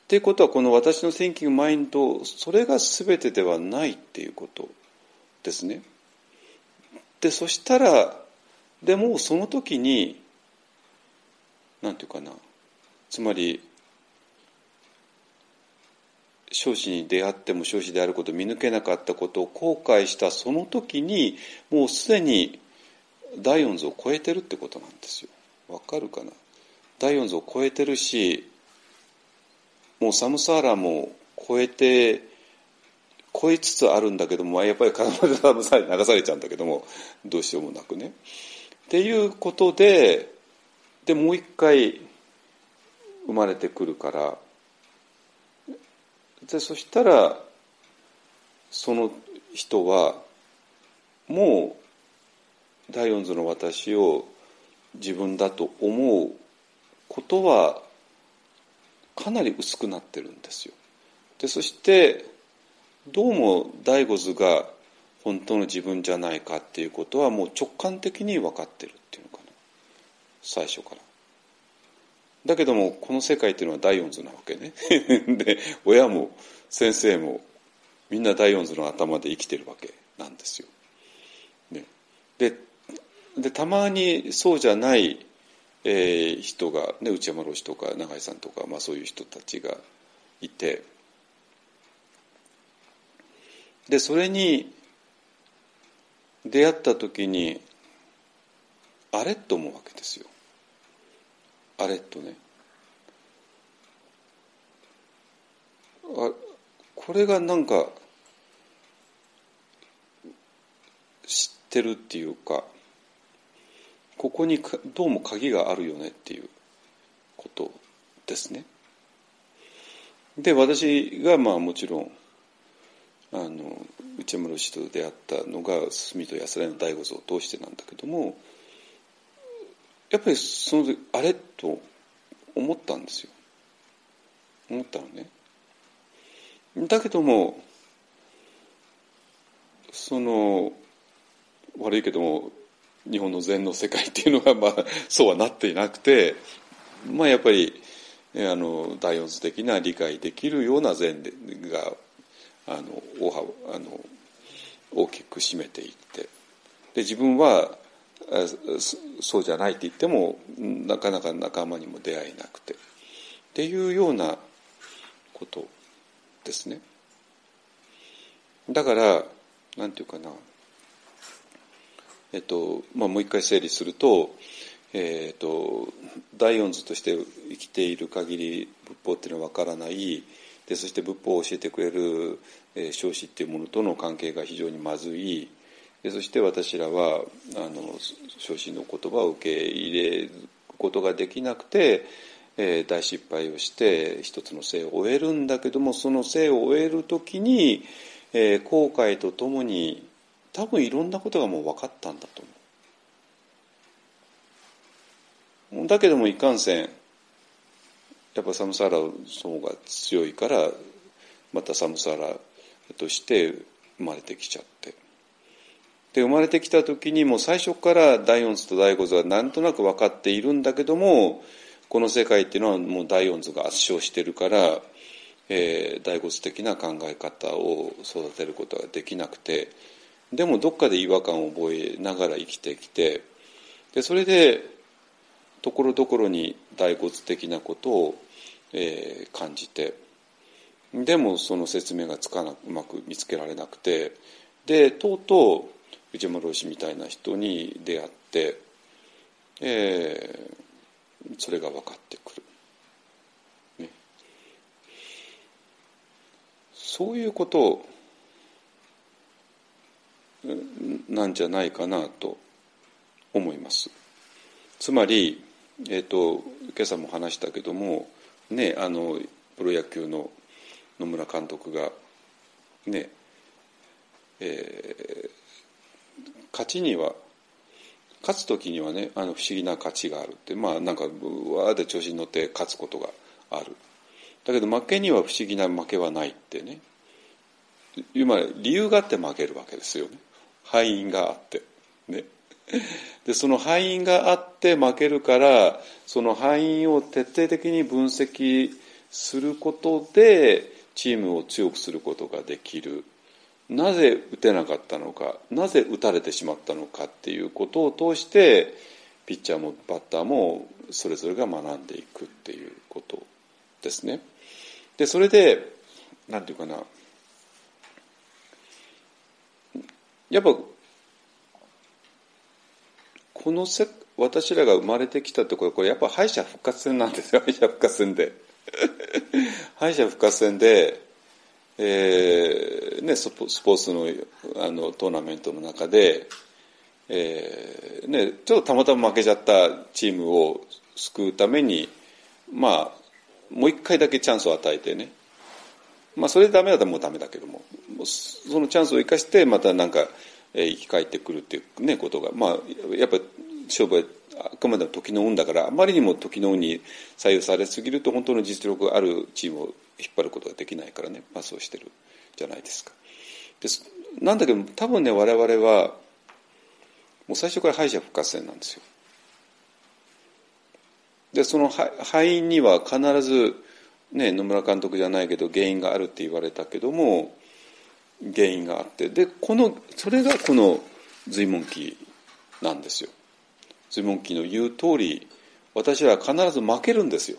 ていうことはこの私の thinking mind それが全てではないっていうことですね。でそしたらでもその時になんていうかなつまり少子に出会っても少子であることを見抜けなかったことを後悔したその時にもうすでに第四図を超えてるってことなんですよ。わかるかな？第四図を超えてるしもうサムサーラも超えて超えつつあるんだけどもやっぱり体でサムサーラに流されちゃうんだけどもどうしようもなくね。っていうことででもう一回生まれてくるからでそしたらその人はもう第四図の私を自分だと思うことはかなり薄くなってるんですよ。でそしてどうも第五図が本当の自分じゃないかっていうことはもう直感的に分かってるっていう最初から。だけどもこの世界っていうのは第四図なわけね で親も先生もみんな第四図の頭で生きてるわけなんですよ。ね、ででたまにそうじゃない、えー、人が、ね、内山老師とか永井さんとか、まあ、そういう人たちがいてでそれに出会った時にあれ？と思うわけですよ。あれとねあこれがなんか知ってるっていうかここにどうも鍵があるよねっていうことですね。で私がまあもちろんあの内村氏と出会ったのが住と安らいの大悟像を通してなんだけどもやっぱりその時あれと思ったんですよ。思ったのね。だけどもその悪いけども日本の禅の世界っていうのが、まあ、そうはなっていなくて、まあ、やっぱりあの大四図的な理解できるような禅があの大あの大きく占めていって。で自分はそうじゃないって言ってもなかなか仲間にも出会えなくて。っていうようなことですね。だからなんていうかな。えっとまあもう一回整理すると,、えー、っと第四図として生きている限り仏法っていうのは分からない。でそして仏法を教えてくれる、えー、少子っていうものとの関係が非常にまずい。そして私らはあの昇進の言葉を受け入れることができなくて、えー、大失敗をして一つの生を終えるんだけどもその生を終える時に、えー、後悔とともに多分いろんなことがもう分かったんだと思う。だけどもいかんせんやっぱサムサーラの方が強いからまたサムサーラとして生まれてきちゃって。で生まれてきた時にも最初から第四図と第五図はなんとなく分かっているんだけどもこの世界っていうのはもう第四図が圧勝してるから、えー、第五図的な考え方を育てることができなくてでもどっかで違和感を覚えながら生きてきてでそれでところどころに第五図的なことを、えー、感じてでもその説明がつかなうまく見つけられなくてでとうとう内山老師みたいな人に出会って、えー、それが分かってくる、ね、そういうことなんじゃないかなと思います。つまり、えーと、今朝も話したけども、ね、あのプロ野球の野村監督がね、えー、勝ちには勝つ時にはねあの不思議な価値があるって。まあなんかわーで調子に乗って勝つことがある。だけど負けには不思議な負けはないってね。今理由があって負けるわけですよね。敗因があってね。でその敗因があって負けるからその敗因を徹底的に分析することでチームを強くすることができる。なぜ打てなかったのかなぜ打たれてしまったのかっていうことを通してピッチャーもバッターもそれぞれが学んでいくっていうことですね。でそれでなんていうかなやっぱこのせ私らが生まれてきたところこれやっぱ敗者復活戦なんですよ敗者復活戦で敗者復活戦で、えーね、スポーツのあのトーナメントの中で、えーね、ちょっとたまたま負けちゃったチームを救うためにまあもう一回だけチャンスを与えてね。まあそれでダメだったらもうダメだけどもそのチャンスを生かしてまたなんか生き返ってくるっていうねことがまあやっぱ勝負はあくまでも時の運だからあまりにも時の運に左右されすぎると本当の実力があるチームを引っ張ることができないからねパスをしてるじゃないですか。でなんだけど多分ね我々はもう最初から敗者復活戦なんですよ。でその敗因には必ず、ね、野村監督じゃないけど原因があるって言われたけども原因があってでこのそれがこの随文記なんですよ。随文記の言う通り私は必ず負けるんですよ。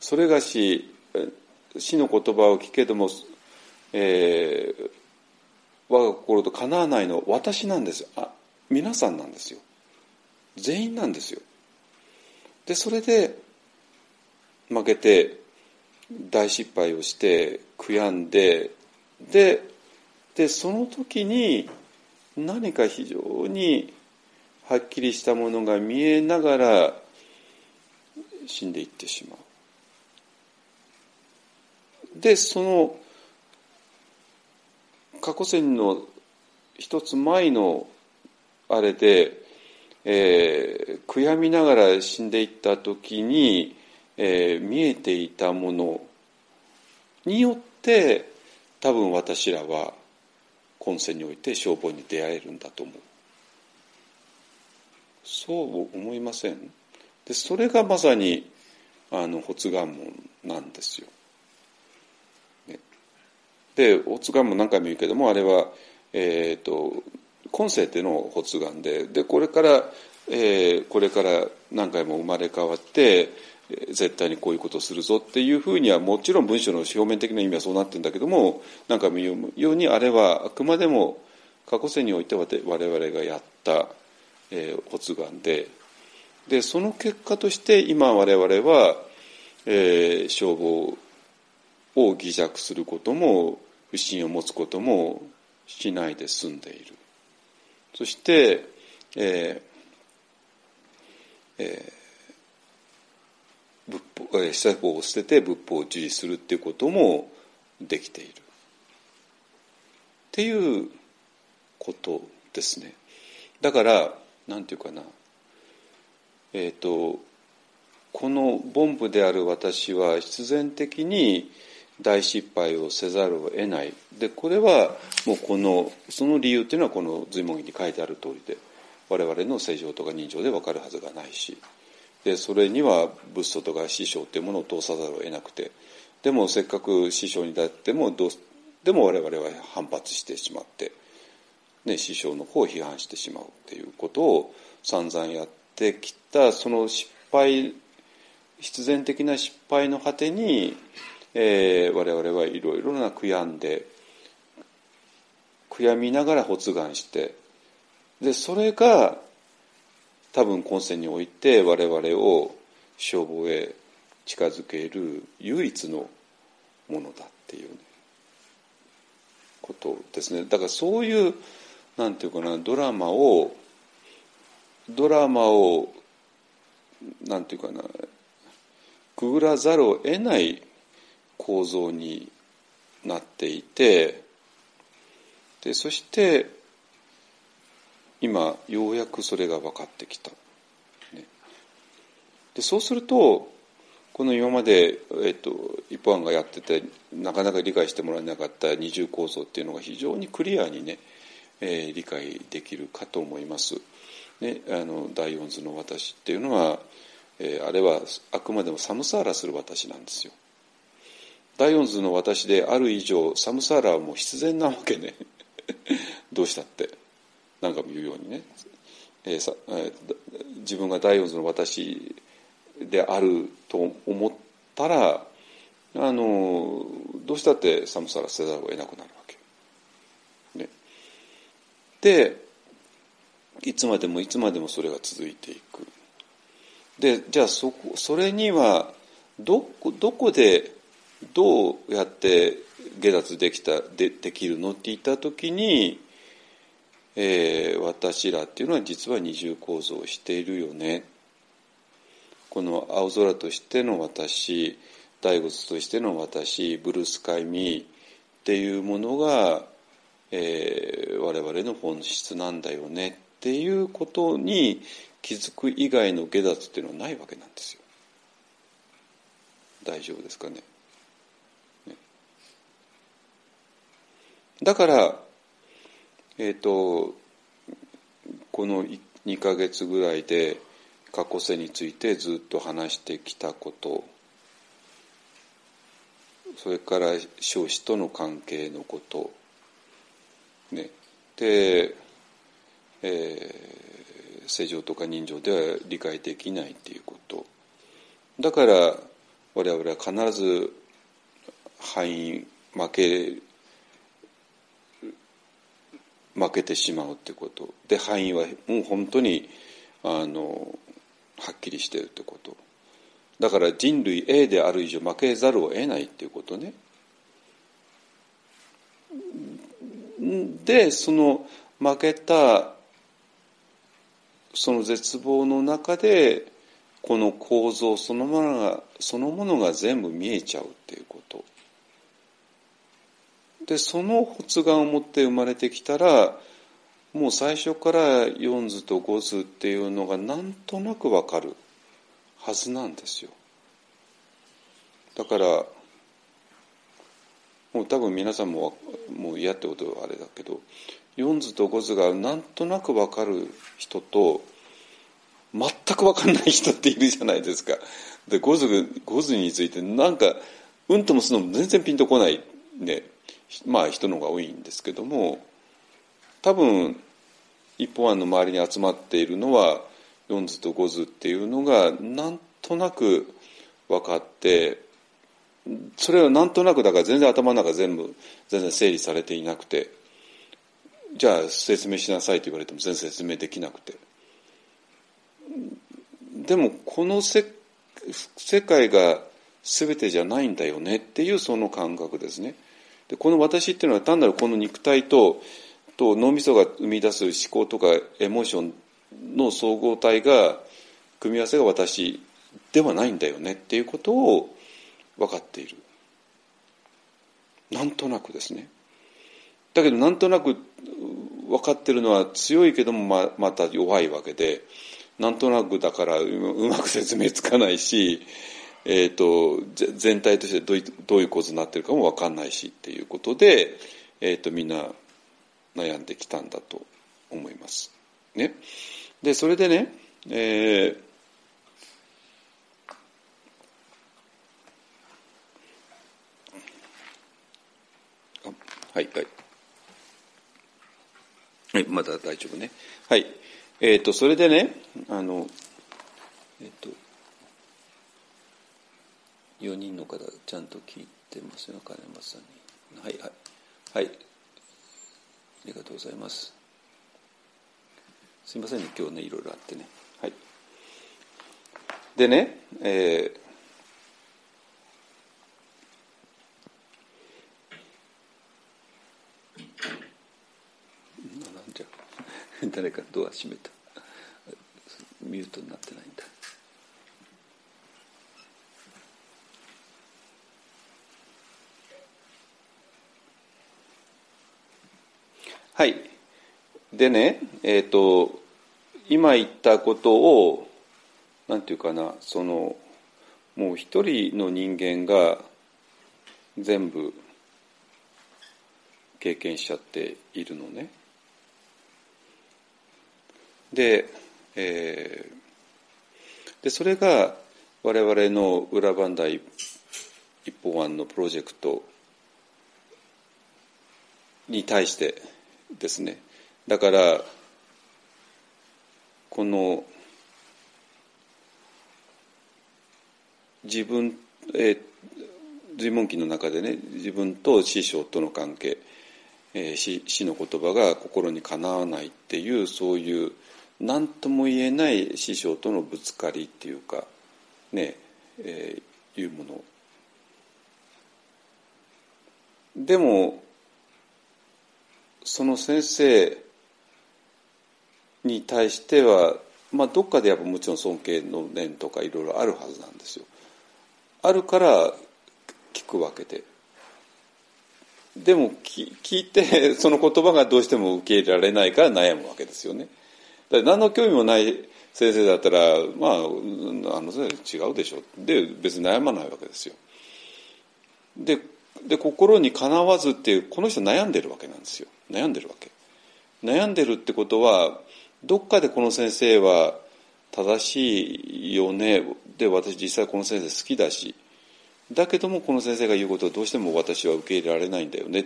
それがし死の言葉を聞けども、えー、我が心と叶わないのは私なんですあ皆さんなんですよ。全員なんですよ。でそれで負けて大失敗をして悔やんでででその時に何か非常にはっきりしたものが見えながら死んでいってしまう。でその過去線の一つ前のあれで、えー、悔やみながら死んでいった時に、えー、見えていたものによって多分私らは今世において消防に出会えるんだと思うそう思いません？でそれがまさにあの発願文なんですよ。で発願文何回も言うけどもあれは、えーと、今世での発願ででこれから、えー、これから何回も生まれ変わって絶対にこういうことをするぞっていうふうにはもちろん文章の表面的な意味はそうなってるんだけども何回も言うようにあれはあくまでも過去世において我々がやった、えー、発願ででその結果として今我々は、えー、消防を偽弱することも不信を持つこともしないで済んでいる。そして、えーえー仏法、えー、法を捨てて仏法を受理するっていうこともできている。っていうことですね。だからなんていうかな。えっ、ー、とこの凡夫である私は必然的に大失敗をせざるを得ない。でこれはもうこのその理由っていうのはこの随文記に書いてある通りで我々の正常とか人情で分かるはずがないしでそれには仏祖とか師匠っていうものを通さざるを得なくてでもせっかく師匠になってもどうでも我々は反発してしまって、ね、師匠の方を批判してしまうっていうことを散々やってきたその失敗必然的な失敗の果てに、えー、我々はいろいろな悔やんで悔やみながら発願してでそれが多分今世において我々を消防へ近づける唯一のものだっていう、ね、ことですね。だからそういうなんていうかなドラマをドラマをなんていうかなくぐらざるを得ない構造になっていてでそして今ようやくそれが分かってきた。ね、でそうするとこの今まで、えっと、一般がやっててなかなか理解してもらえなかった二重構造っていうのが非常にクリアにね、えー、理解できるかと思います。ね、あの第四図の私っていうのは、えー、あれはあくまでもサムサーラする私なんですよ。第四図の私である以上サムサーラはもう必然なわけね どうしたって何かも言うようにねえーさえー自分が第四図の私であると思ったらあのどうしたって寒さらせざるを得なくなるわけ。ね、でいつまでもいつまでもそれが続いていく。でじゃあそこそれにはどこどこでどうやって下脱できたでできるのって言った時に、えー私らっていうのは実は二重構造をしているよねこの青空としての私大仏としての私ブルースカイミーっていうものが、えー我々の本質なんだよねっていうことに気づく以外の下脱っていうのはないわけなんですよ。大丈夫ですかね？だから、えっ、とこの2ヶ月ぐらいで過去世についてずっと話してきたこと。それから少子との関係のこと、ね、で、えー正常とか人情では理解できないっていうこと。だから我々は必ず敗因負け負けてしまうってこと。で敗因はもう本当にあのはっきりしてるってこと。だから人類 A である以上負けざるを得ないっていうことね。でその負けたその絶望の中でこの構造そのものがそのものが全部見えちゃうっていうこと。でその発願を持って生まれてきたらもう最初から4図と5図っていうのがなんとなくわかるはずなんですよだからもう多分皆さんももう嫌ってことはあれだけど4図と5図がなんとなく分かる人と全く分かんない人っているじゃないですか。で5図 ,5 図についてなんかうんともすのも全然ピンとこないねまあ人の方が多いんですけども多分一方案の周りに集まっているのは4図と5図っていうのがなんとなく分かってそれはなんとなくだから全然頭の中全部全然整理されていなくてじゃあ説明しなさいと言われても全然説明できなくて。でもこのせ世界が全てじゃないんだよねっていうその感覚ですね。でこの私っていうのは単なるこの肉体とと脳みそが生み出す思考とかエモーションの総合体が組み合わせが私ではないんだよねっていうことを分かっている。なんとなくですね。だけどなんとなく分かってるのは強いけどもままた弱いわけでなんとなくだからううまく説明つかないし、えー、と全体としてどういどういう構図になってるかも分かんないしっていうことで、えー、とみんな悩んできたんだと思います。ね、でそれでね、えーはいはい。はい、まだ大丈夫ね。はい。えっ、と、それでね、あの、えっ、と、4人の方、ちゃんと聞いてますよ、金松さんに。はい、はい。はい。ありがとうございます。すいませんね、今日ね、いろいろあってね。はい。でね、えー なんじゃ 誰かドア閉めたミュートになってないんだはいでねえっ、と今言ったことをなんていうかなそのもう一人の人間が全部経験しちゃっているのね。で,、えーでそれが我々の裏磐梯一本案のプロジェクトに対してですね。だからこの自分、えー、随文記の中でね自分と師匠との関係、えー、死死の言葉が心にかなわないっていうそういう何とも言えない師匠とのぶつかりっていうかねえー、いうもの。でもその先生に対しては、まあ、どっかでやっぱもちろん尊敬の念とかいろいろあるはずなんですよ。あるから聞くわけで。でも聞いて その言葉がどうしても受け入れられないから悩むわけですよね。だ何の興味もない先生だったらまああの先生違うでしょで別に悩まないわけですよ。でで心にかなわずっていうこの人悩んでるわけなんですよ悩んでるわけ。悩んでるってことはどっかでこの先生は正しいよねで私実際この先生好きだしだけどもこの先生が言うことをどうしても私は受け入れられないんだよねっ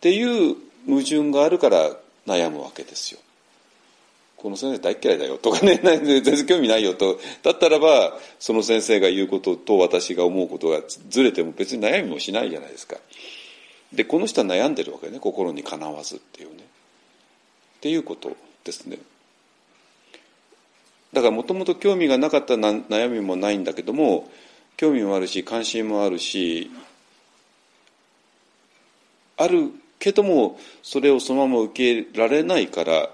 ていう矛盾があるから悩むわけですよ。この先生大嫌いだよとかね全然興味ないよとだったらばその先生が言うことと私が思うことがずれても別に悩みもしないじゃないですか。でこの人は悩んでるわけね心にかなわずっていうね。っていうことですね。だからもともと興味がなかった悩みもないんだけども興味もあるし関心もあるしあるけどもそれをそのまま受け入れられないから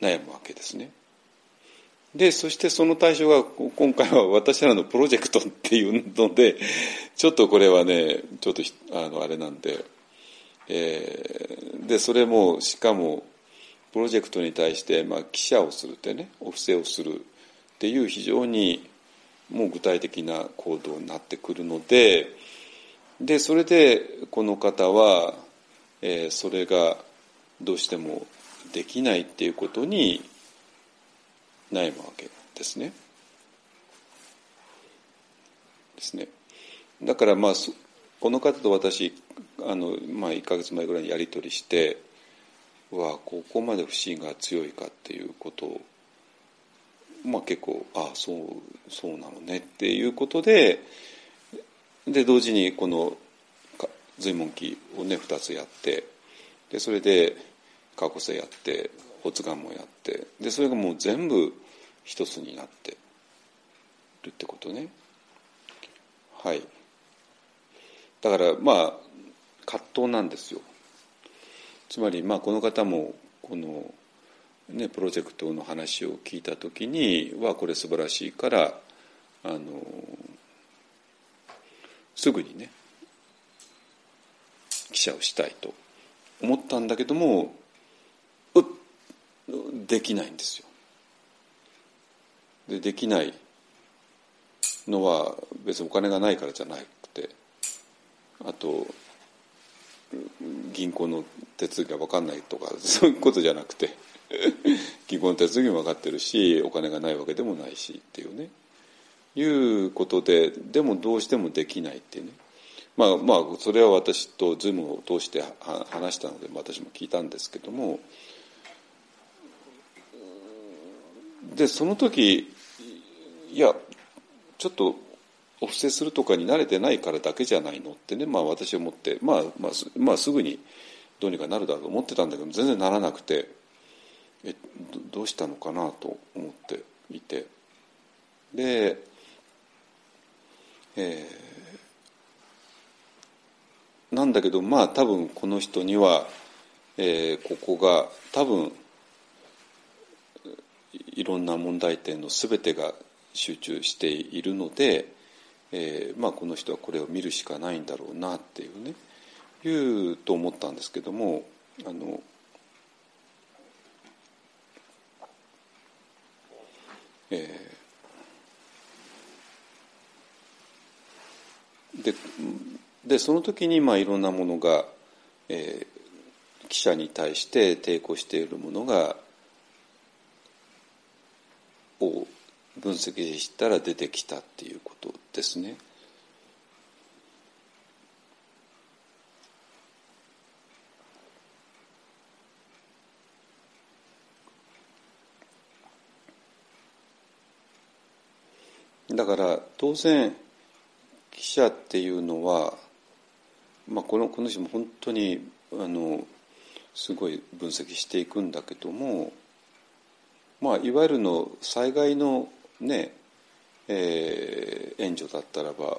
悩むわけですね。でそしてその対象が今回は私らのプロジェクトっていうのでちょっとこれはねちょっとあのあれなんで、えー、でそれもしかもプロジェクトに対して、まあ、記者をするってねお布施をするっていう非常にもう具体的な行動になってくるのででそれでこの方は、えー、それがどうしてもできないっていうことに悩むわけですね。ですね。だからまあこの方と私あの、まあ、1か月前ぐらいにやり取りしてはここまで不信が強いかっていうことを、まあ、結構ああそうそうなのねっていうことでで同時にこの随文記をね2つやってでそれで過去世やって発願もやってでそれがもう全部一つになってるってことね。はい。だからまあ葛藤なんですよ。つまりまあこの方もこの、ね、プロジェクトの話を聞いた時にはこれ素晴らしいからあのすぐにね記者をしたいと思ったんだけどもできないんですよ。でできないのは別にお金がないからじゃなくてあと銀行の手続きが分かんないとか そういうことじゃなくて 銀行の手続きも分かってるしお金がないわけでもないしっていうねいうことででもどうしてもできないっていうねまあまあそれは私とズームを通して話したので私も聞いたんですけどもでその時いやちょっとお布施するとかに慣れてないからだけじゃないのってね、まあ、私は思って、まあまあ、まあすぐにどうにかなるだろうと思ってたんだけど全然ならなくてえどうしたのかなと思っていて。で、えー、なんだけどまあ多分この人には、えー、ここが多分いろんな問題点の全てが集中しているので。えーまあ、この人はこれを見るしかないんだろうなっていうねいうと思ったんですけどもあのえー、ででその時にまあいろんなものが、えー、記者に対して抵抗しているものがを分析したら出てきたっていうことですね。だから当然記者っていうのは、まあ、このこの人も本当にあのすごい分析していくんだけどもまあ、いわゆるの災害のね、えー、援助だったらば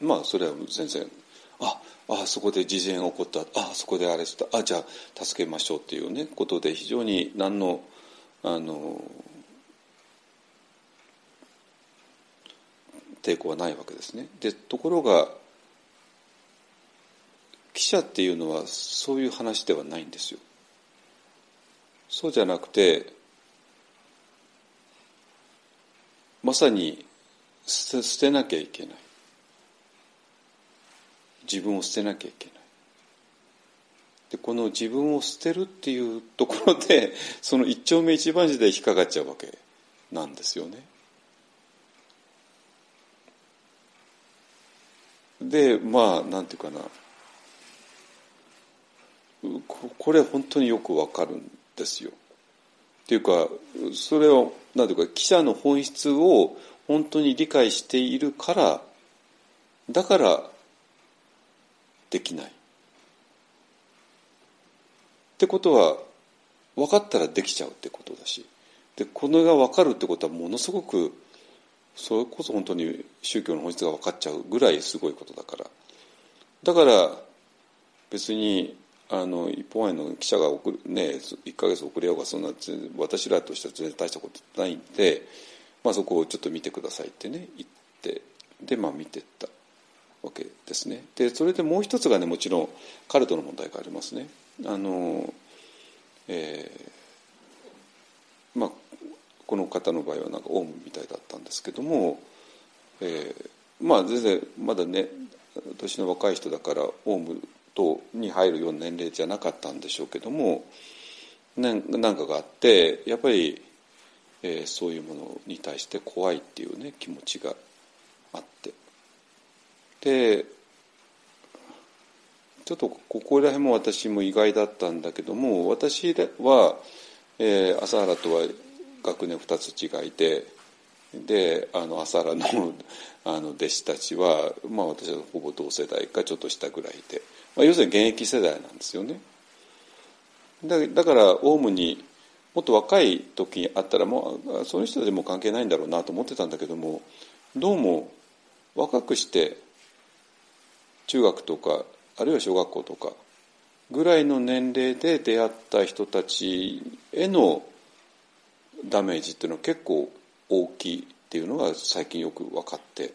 まあそれは全然ああそこで事前起こったあそこであれしたあじゃあ助けましょうっていうねことで非常に何のあの抵抗はないわけですね。でところが記者っていうのはそういう話ではないんですよ。そうじゃなくてまさに捨てなきゃいけない自分を捨てなきゃいけないでこの自分を捨てるっていうところで その一丁目一番地で引っかかっちゃうわけなんですよね。でまあなんていうかなこれ本当によくわかるんですよ。っていうかそれをなんていうか記者の本質を本当に理解しているからだからできない。ってことは分かったらできちゃうってことだしでこれが分かるってことはものすごくそれこそ本当に宗教の本質が分かっちゃうぐらいすごいことだからだから別にあの一方前の記者が送る、ね、1か月遅れようがそんな私らとしては全然大したことないんで、まあ、そこをちょっと見てくださいってね言ってでまあ見てったわけですね。でそれでもう一つがねもちろんカルトの問題がありますね。あの、えー、まあこの方の場合はなんかオウムみたいだったんですけども、えー、まあ全然まだね年の若い人だからオウムとに入るような年齢じゃなかったんでしょうけども何かがあってやっぱり、えー、そういうものに対して怖いっていうね気持ちがあって。でちょっとここら辺も私も意外だったんだけども私は、えー、朝原とは学年2つ違いでであの朝原のあの弟子たちは、まあ、私はほぼ同世代かちょっと下ぐらいで、まあ、要するに現役世代なんですよね。だだからオウムにもっと若い時にあったらもうその人でも関係ないんだろうなと思ってたんだけどもどうも若くして中学とかあるいは小学校とかぐらいの年齢で出会った人たちへのダメージっていうのは結構大きいっていうのが最近よく分かって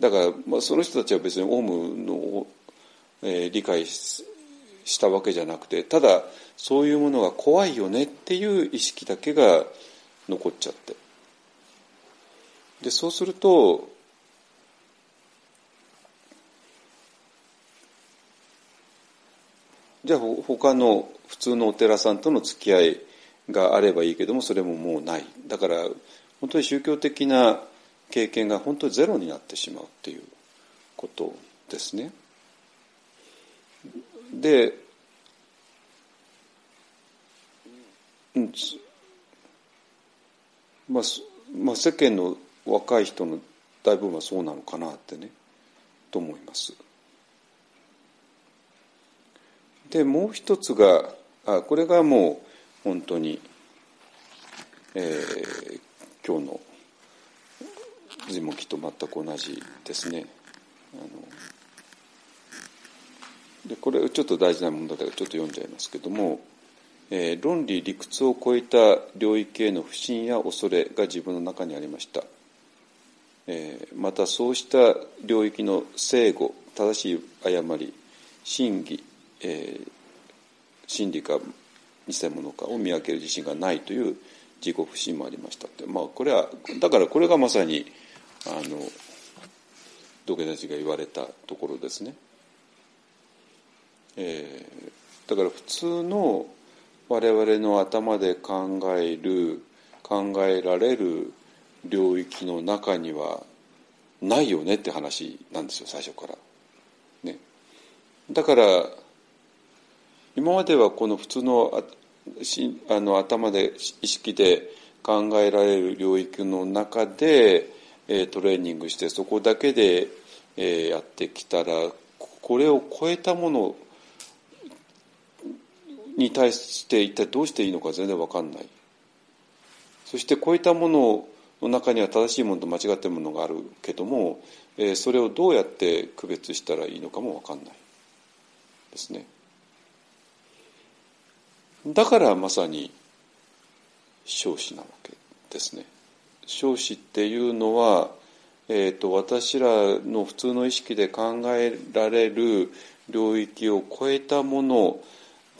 だから、まあ、その人たちは別にオウムの、えー、理解したわけじゃなくてただそういうものが怖いよねっていう意識だけが残っちゃってでそうするとじゃあ他の普通のお寺さんとの付き合いがあればいいけどもそれももうないだから本当に宗教的な経験が本当にゼロになってしまうっていうことですね。で、うんまあ、まあ世間の若い人の大部分はそうなのかなってねと思います。でもう一つがあこれがもう本当に、えー、今日の字もきと全く同じですね。あのでこれちょっと大事な問題だからちょっと読んじゃいますけども、えー、論理理屈を超えた領域への不信や恐れが自分の中にありました、えー、またそうした領域の正誤正しい誤り真偽えー、真理か偽物かを見分ける自信がないという自己不信もありましたって、まあ、これはだからこれがまさにあの土下座が言われたところですね。えー、だから普通の我々の頭で考える考えられる領域の中にはないよねって話なんですよ最初から。ね、だから今まではこの普通のあの頭で意識で考えられる領域の中で、ええートレーニングしてそこだけで、えーやってきたらこれを超えたものに対して一体どうしていいのか全然わかんない。そして超えたものの中には正しいものと間違っているものがあるけども、えそれをどうやって区別したらいいのかもわかんない。ですね。だからまさに少子なわけですね。少子っていうのは、えー、と私らの普通の意識で考えられる領域を超えたもの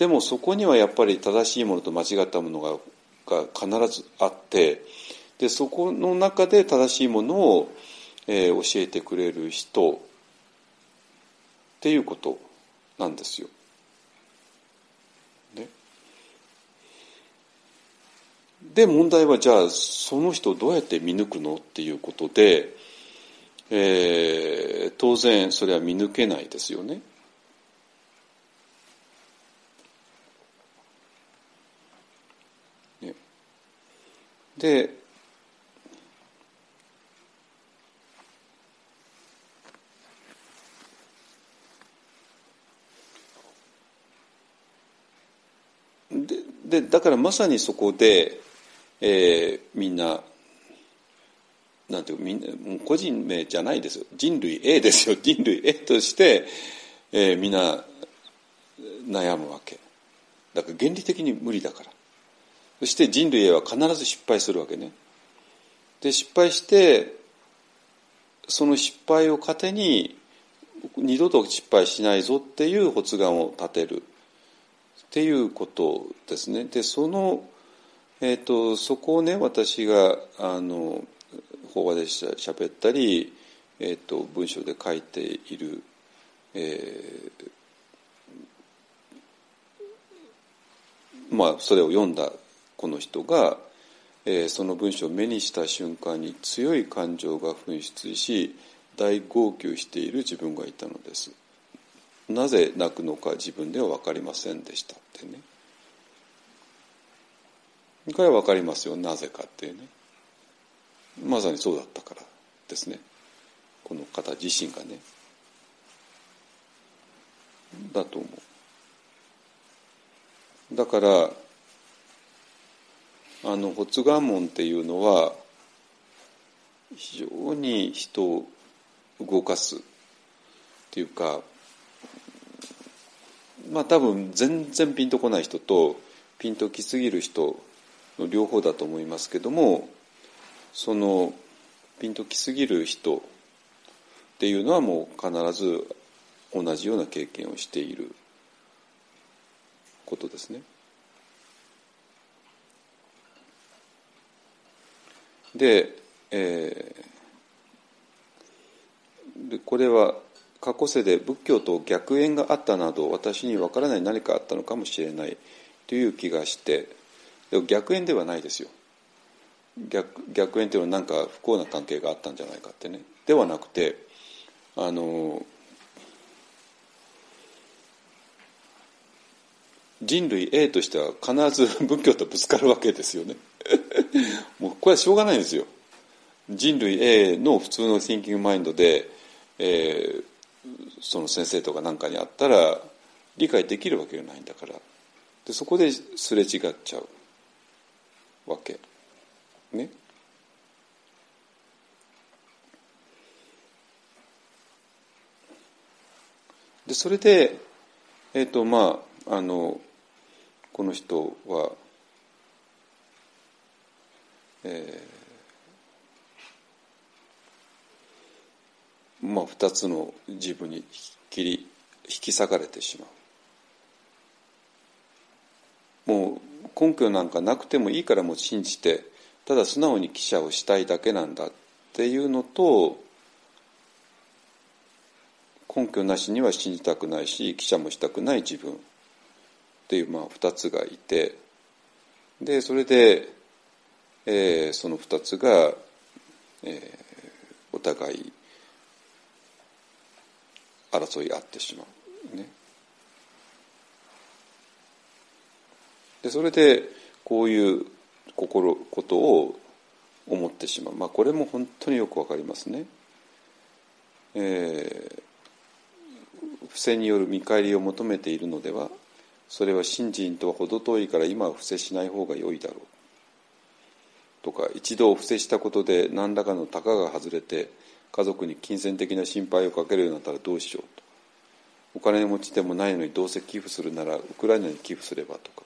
でもそこにはやっぱり正しいものと間違ったものがが必ずあってでそこの中で正しいものを、えー教えてくれる人っていうことなんですよ。ね、で問題はじゃあその人をどうやって見抜くのっていうことで、えー当然それは見抜けないですよね。ねででだからまさにそこで、えーみんななんていうみんなもう個人名じゃないですよ。人類 A ですよ。人類 A として、えーみんな悩むわけ。だから原理的に無理だから。そして人類は必ず失敗するわけねで失敗してその失敗を糧に二度と失敗しないぞっていう発願を立てるっていうことですね。でその、えー、とそこをね私があの法話でしゃべったり、えー、と文章で書いている、えーまあそれを読んだこの人が、えーその文章を目にした瞬間に強い感情が噴出し大号泣している自分がいたのです。なぜ泣くのか自分では分かりませんでしたってね。これは分かりますよ。なぜかっていうね。まさにそうだったからですね。この方自身がね。だと思う。だからあの発願門っていうのは非常に人を動かすっていうかまあ多分全然ピンとこない人とピンときすぎる人の両方だと思いますけどもそのピンときすぎる人っていうのはもう必ず同じような経験をしていることですね。で,、えーでこれは過去世で仏教と逆縁があったなど私にわからない何かあったのかもしれないという気がしてでも逆縁ではないですよ。逆逆縁っていうのは何か不幸な関係があったんじゃないかってね。ではなくてあの人類 A としては必ず仏教とぶつかるわけですよね。これはしょうがないんですよ。人類 A の普通の Thinking マインドで、えーその先生とか何かにあったら理解できるわけがないんだから。でそこですれ違っちゃう。わけ。ね。でそれでえっ、とまああのこの人はえーまあ、2つの自分に切り引き裂かれてしまう。もう根拠なんかなくてもいいからも信じてただ素直に記者をしたいだけなんだっていうのと根拠なしには信じたくないし記者もしたくない自分っていうまあ2つがいてでそれで、えーその2つが、えーお互い争い合ってしまうね。でそれでこういう心ことを思ってしまう、まあ、これも本当によくわかりますね。えー、不正による見返りを求めているのではそれは信心とは程遠いから今は不正しない方が良いだろうとか一度不正したことで何らかの高が外れて家族に金銭的な心配をかけるようになったらどうしようと。お金持ちでもないのにどうせ寄付するならウクライナに寄付すればとか。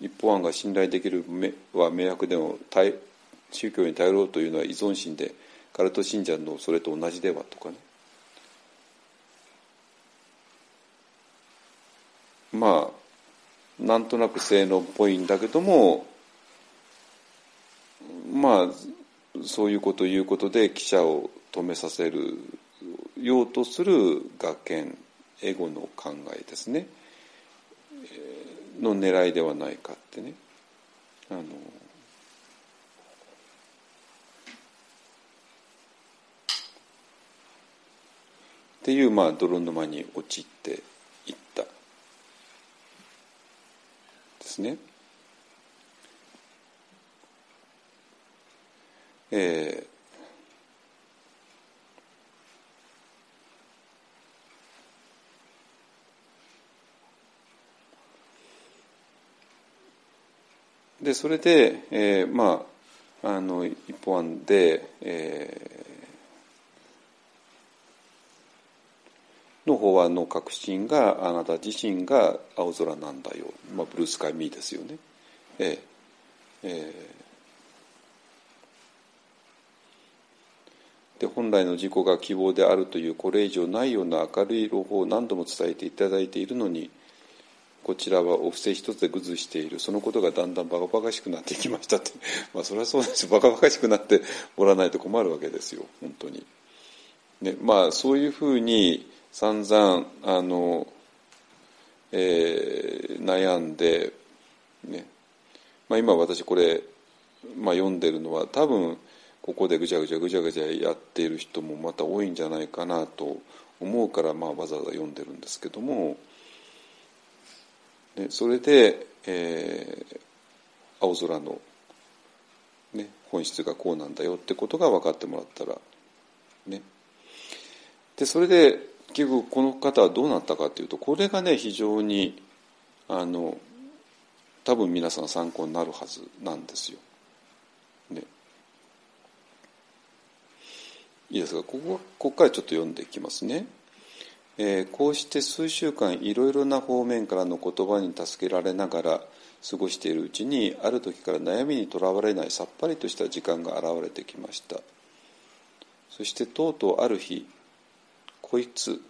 一方案が信頼できるは迷惑でも宗教に頼ろうというのは依存心でカルト信者のそれと同じではとかね。まあなんとなく性能っぽいんだけどもまあそういうことを言うことで記者を止めさせるようとする学研エゴの考えですね。の狙いではないかってね。あの。っていうまあ泥沼に陥っていった。ですね。えー、でそれで、えー、まああの一方案で、えーの法案の確信があなた自身が青空なんだよ、まあ、ブルースカイミーですよね。ええー、で本来の自己が希望であるというこれ以上ないような明るい朗報を何度も伝えていただいているのにこちらはお布施一つでぐずしている。そのことがだんだんバカバカしくなってきましたって。まあそれはそうですバカバカしくなってもらないと困るわけですよ。本当に。ね、まあそういうふうに散々あの、えー、悩んで、ね。まあ、今私これ、まあ、読んでるのは多分ここでぐちゃぐちゃぐちゃぐちゃやっている人もまた多いんじゃないかなと思うから、まあ、わざわざ読んでるんですけども、ね、それで、えー、青空の、ね、本質がこうなんだよってことが分かってもらったらねでそれで結局この方はどうなったかというとこれがね非常にあの多分皆さん参考になるはずなんですよ。いいですか？ここここからちょっと読んでいきますね。えー、こうして数週間いろいろな方面からの言葉に助けられながら過ごしているうちにある時から悩みにとらわれないさっぱりとした時間が現れてきました。そしてとうとうある日こいつ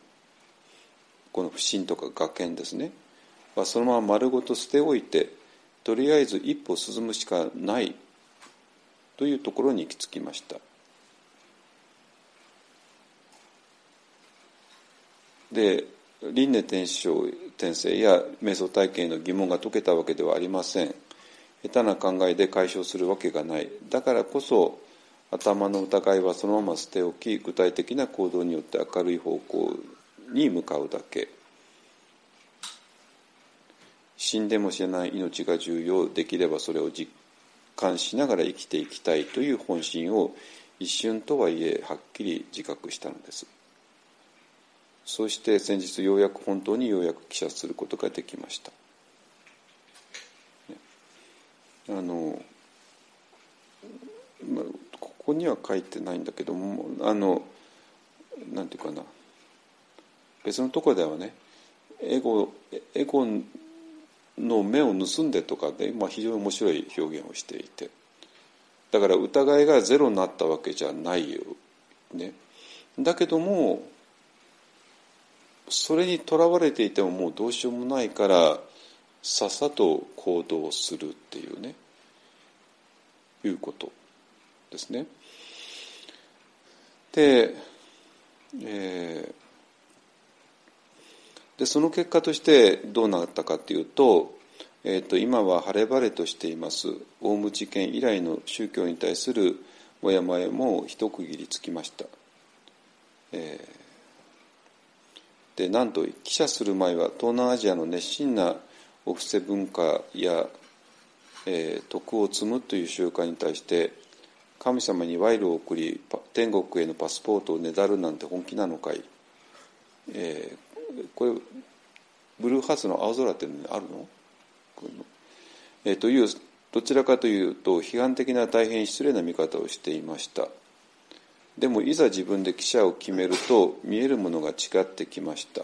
この不信とか学研ですね。はそのまま丸ごと捨ておいてとりあえず一歩進むしかないというところに行き着きました。で輪廻転生転生や瞑想体験の疑問が解けたわけではありません。下手な考えで解消するわけがない。だからこそ頭の疑いはそのまま捨て置き具体的な行動によって明るい方向に向かうだけ。死んでも死なない命が重要。できればそれを実感しながら生きていきたいという本心を一瞬とはいえはっきり自覚したのです。そして先日ようやく本当にようやく記者することができました。あの、まあ、ここには書いてないんだけどもあのなんていうかな。別のところではねエゴエゴの目を盗んでとかで、まあ、非常に面白い表現をしていて。だから疑いがゼロになったわけじゃないよ、ね、だけどもそれにとらわれていてももうどうしようもないからさっさと行動するっていうねいうことですね。で,、えー、でその結果としてどうなったかというと,、えーと、今は晴れ晴れとしていますオウム事件以来の宗教に対するもやもやも一区切りつきました。えー、でなんと記者する前は東南アジアの熱心なお布施文化や、えー、徳を積むという習慣に対して神様に賄賂を送り天国へのパスポートをねだるなんて本気なのかい、えーこれブルーハーツの青空っていうのあるの？のえーというどちらかというと批判的な大変失礼な見方をしていました。でもいざ自分で記者を決めると見えるものが違ってきました、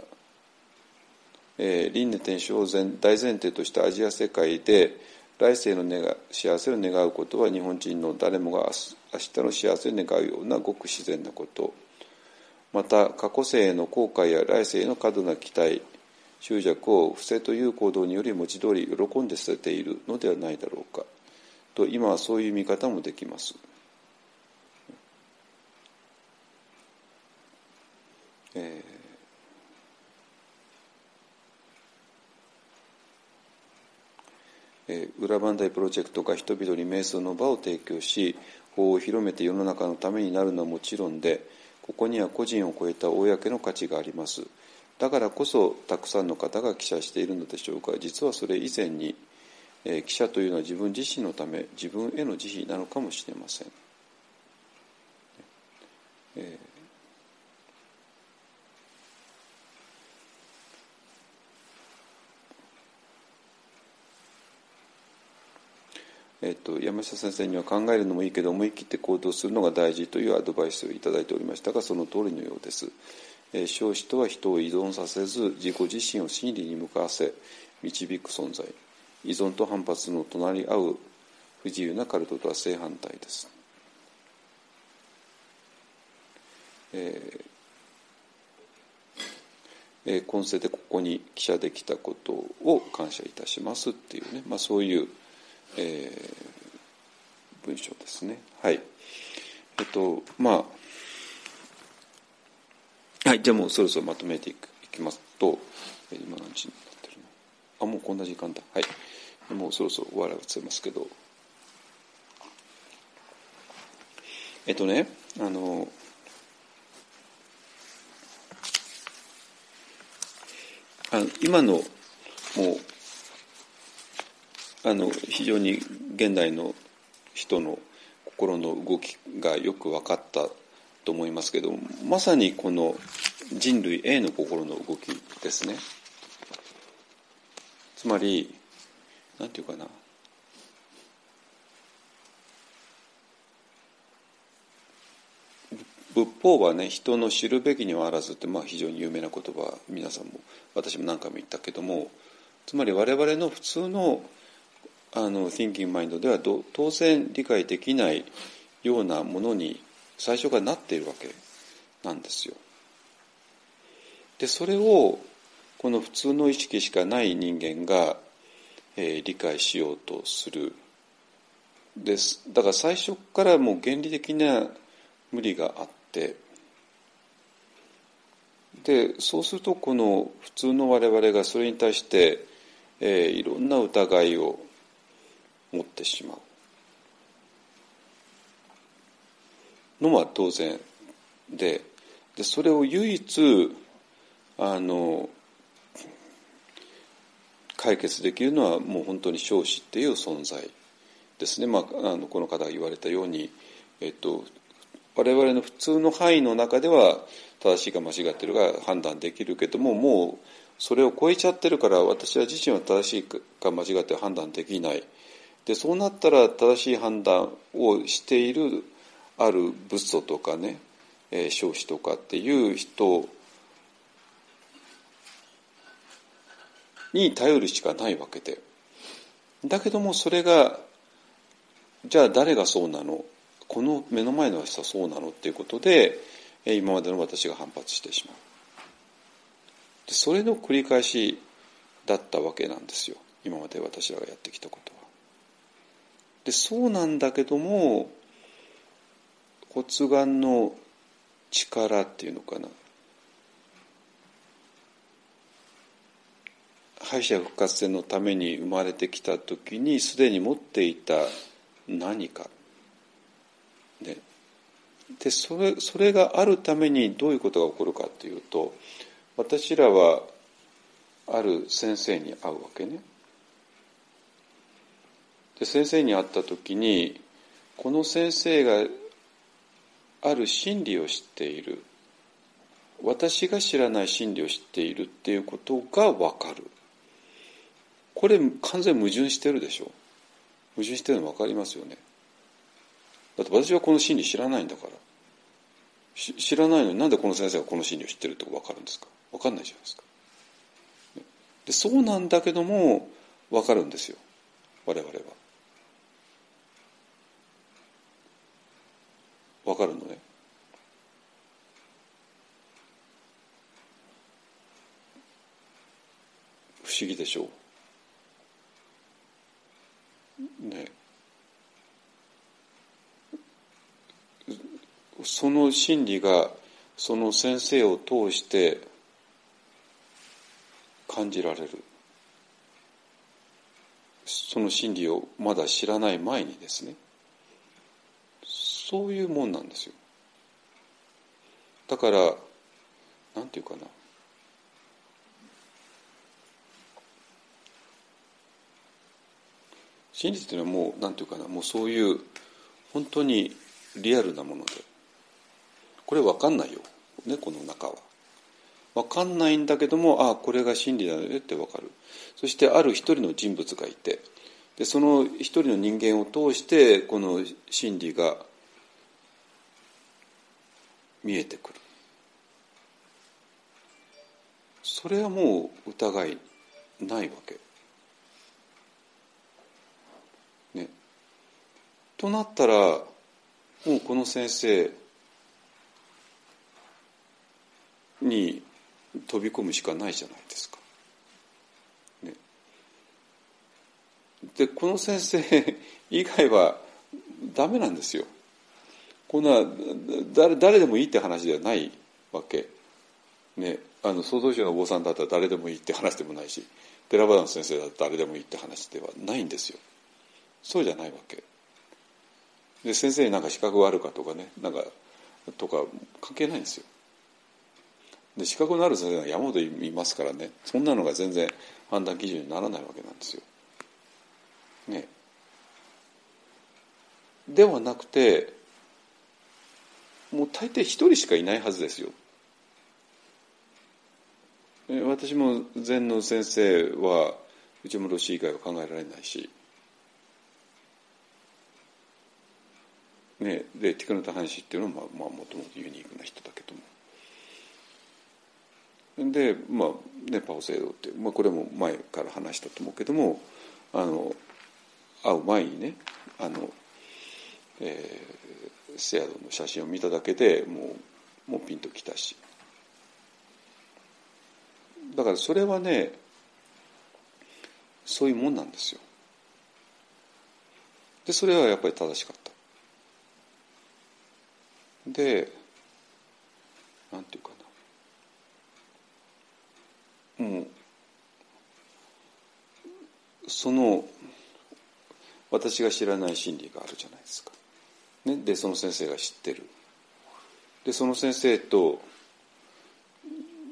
えー輪廻転生を前大前提としたアジア世界で来世の願幸せを願うことは日本人の誰もが明日明日の幸せを願うようなごく自然なこと。また過去世への後悔や来世への過度な期待執着を不正という行動により文字通り喜んで捨てているのではないだろうか。と今はそういう見方もできます。えーえー裏磐梯プロジェクトが人々に瞑想の場を提供し法を広めて世の中のためになるのはもちろんでここには個人を超えた公の価値があります。だからこそたくさんの方が記者しているのでしょうが実はそれ以前に、えー記者というのは自分自身のため自分への慈悲なのかもしれません、えーえっと、山下先生には考えるのもいいけど思い切って行動するのが大事というアドバイスをいただいておりましたがその通りのようです。えー少子とは人を依存させず自己自身を真理に向かわせ導く存在依存と反発の隣り合う不自由なカルトとは正反対です。えーえー今世でここに記者できたことを感謝いたしますっていうね、まあ、そういうえー文章ですね。はい。えっと、まあ、はい、じゃあもうそろそろまとめていくいきますと、えー今何時になってるの？あ、もうこんな時間だ。はい。もうそろそろ終わらせますけど、えっとね、あの、あの今のもうあの非常に現代の人の心の動きがよく分かったと思いますけどまさにこの人類 A の心の動きですね。つまりなんていうかな。仏法はね人の知るべきにはあらずって、まあ、非常に有名な言葉皆さんも私も何回も言ったけどもつまり我々の普通のあの Thinking Mind では当然理解できないようなものに最初からなっているわけなんですよ。でそれをこの普通の意識しかない人間が、えー理解しようとする。です。だから最初からもう原理的な無理があって。でそうするとこの普通の我々がそれに対して、えーいろんな疑いを持ってしまう。のは当然ででそれを唯一あの解決できるのはもう本当に少子っていう存在ですね、まあ、あのこの方が言われたように、えっと、我々の普通の範囲の中では正しいか間違ってるか判断できるけどももうそれを超えちゃってるから私は自身は正しいか間違って判断できない。でそうなったら正しい判断をしているある仏祖とかね、えー、少子とかっていう人に頼るしかないわけで。だけどもそれがじゃあ誰がそうなの？この目の前の人はそうなのっていうことで今までの私が反発してしまう。それの繰り返しだったわけなんですよ。今まで私らがやってきたことは。でそうなんだけども骨眼の力っていうのかな。敗者復活戦のために生まれてきた時にすでに持っていた何か、ね、でそれそれがあるためにどういうことが起こるかっていうと私らはある先生に会うわけね。で先生に会った時にこの先生がある真理を知っている。私が知らない真理を知っているっていうことが分かる。これ完全矛盾してるでしょ。矛盾してるの分かりますよね。だって私はこの真理知らないんだから。知らないのになんでこの先生がこの真理を知ってるって分かるんですか。分かんないじゃないですか。でそうなんだけども分かるんですよ。我々は。分かるのね。不思議でしょ？うね。その真理がその先生を通して感じられる。その真理をまだ知らない前にですね。そういうもんなんですよ。だからなんていうかな。真理っていうのはもうなんていうかな。もうそういう本当にリアルなもので。これ分かんないよ、ね、この中は。分かんないんだけどもああこれが真理だよねって分かる。そしてある一人の人物がいて。でその一人の人間を通してこの真理が見えてくるそれはもう疑いないわけ。ね。となったらもうこの先生に飛び込むしかないじゃないですか。ね、でこの先生以外はダメなんですよ。こんな誰誰でもいいって話ではないわけ。ね、あの創造主のお坊さんだったら誰でもいいって話でもないし寺端の先生だったら誰でもいいって話ではないんですよ。そうじゃないわけ。で先生になんか資格があるかとかねなんかとか関係ないんですよ。で資格のある先生が山ほどいますからねそんなのが全然判断基準にならないわけなんですよ。ね。ではなくてもう大抵一人しかいないはずですよ。私も禅の先生は内村氏以外は考えられないし、ね、でティクナタ・ハンシっていうのはまあもともとユニークな人だけどもでまあねパオ制度って、まあ、これも前から話したと思うけどもあの会う前にねあの、えー、セアドの写真を見ただけでもうもうピンときたし。だからそれはねそういうもんなんですよ。でそれはやっぱり正しかった。でなんていうかな。もうその私が知らない真理があるじゃないですか。ね、でその先生が知ってる。でその先生と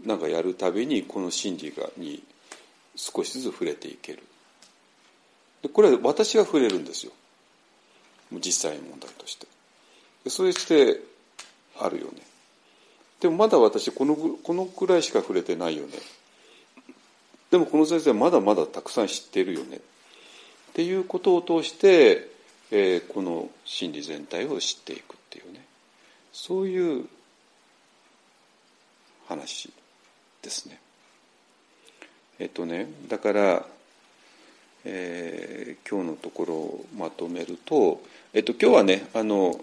なんかやるたびにこの真理がに少しずつ触れていける。でこれは私が触れるんですよ。実際の問題として。でそれしてあるよね。でもまだ私このこのくらいしか触れてないよね。でもこの先生はまだまだたくさん知ってるよね。っていうことを通して、えー、この真理全体を知っていくっていうねそういう話ですね。えっとねだから、えー、今日のところをまとめると、えっと、今日はねあの、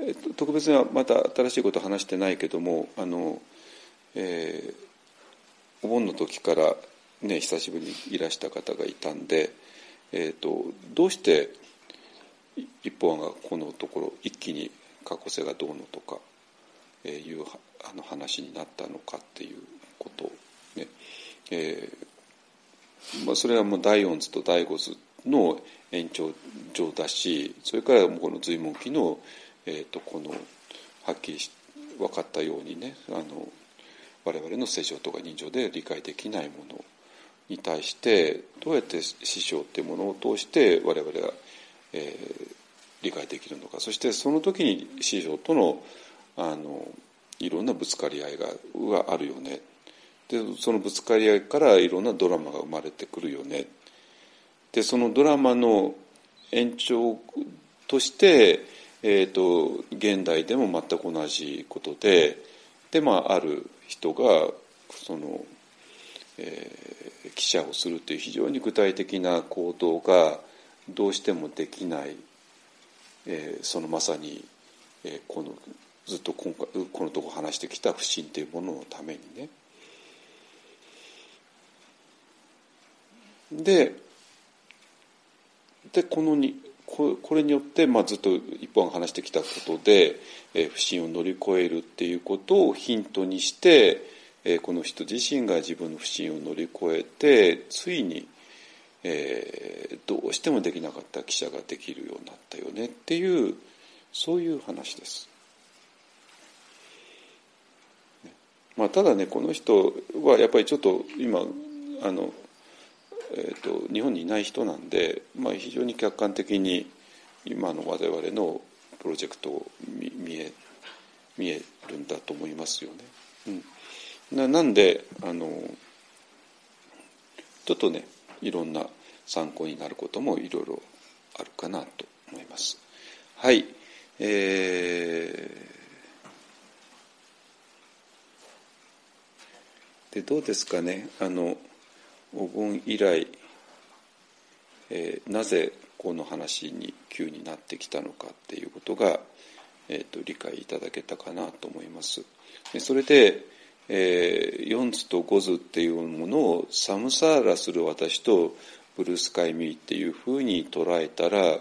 えっと、特別にまた新しいこと話してないけどもあの、えー、お盆の時からね久しぶりにいらした方がいたんで、えっと、どうして一方がこのところ一気に過去性がどうのとか、えー、いうあの話になったのかっていうことね、えーまあ、それはもう第四図と第五図の延長上だしそれからもうこの随文記の、えー、とこのはっきり分かったようにねあの我々の聖書とか人情で理解できないものに対してどうやって師匠っていうものを通して我々が、え理解できるのか。そしてその時に師匠とのあのいろんなぶつかり合いががあるよね。でそのぶつかり合いからいろんなドラマが生まれてくるよね。でそのドラマの延長として、えーと、現代でも全く同じことでで、まあ、ある人がその、えー、記者をするという非常に具体的な行動がどうしてもできない、えー、そのまさに、えー、このずっと今回このとこ話してきた不信というもののためにね。ででこのにこれによって、まあ、ずっと一本話してきたことで、えー、不信を乗り越えるっていうことをヒントにして、えー、この人自身が自分の不信を乗り越えてついに、えー、どうしてもできなかった記者ができるようになったよねっていうそういう話です。まあ、ただねこの人はやっぱりちょっと今あのえーと、日本にいない人なんで、まあ、非常に客観的に今の我々のプロジェクトを見見え見えるんだと思いますよね。うん、ななんであのちょっとねいろんな参考になることもいろいろあるかなと思います。はい、えー、でどうですかね？あのお盆以来、えー、なぜこの話に急になってきたのかっていうことが、えーと、理解いただけたかなと思います。でそれで、えー、四図と五図っていうものをサムサーラする私とブルースカイミーっていうふうに捉えたら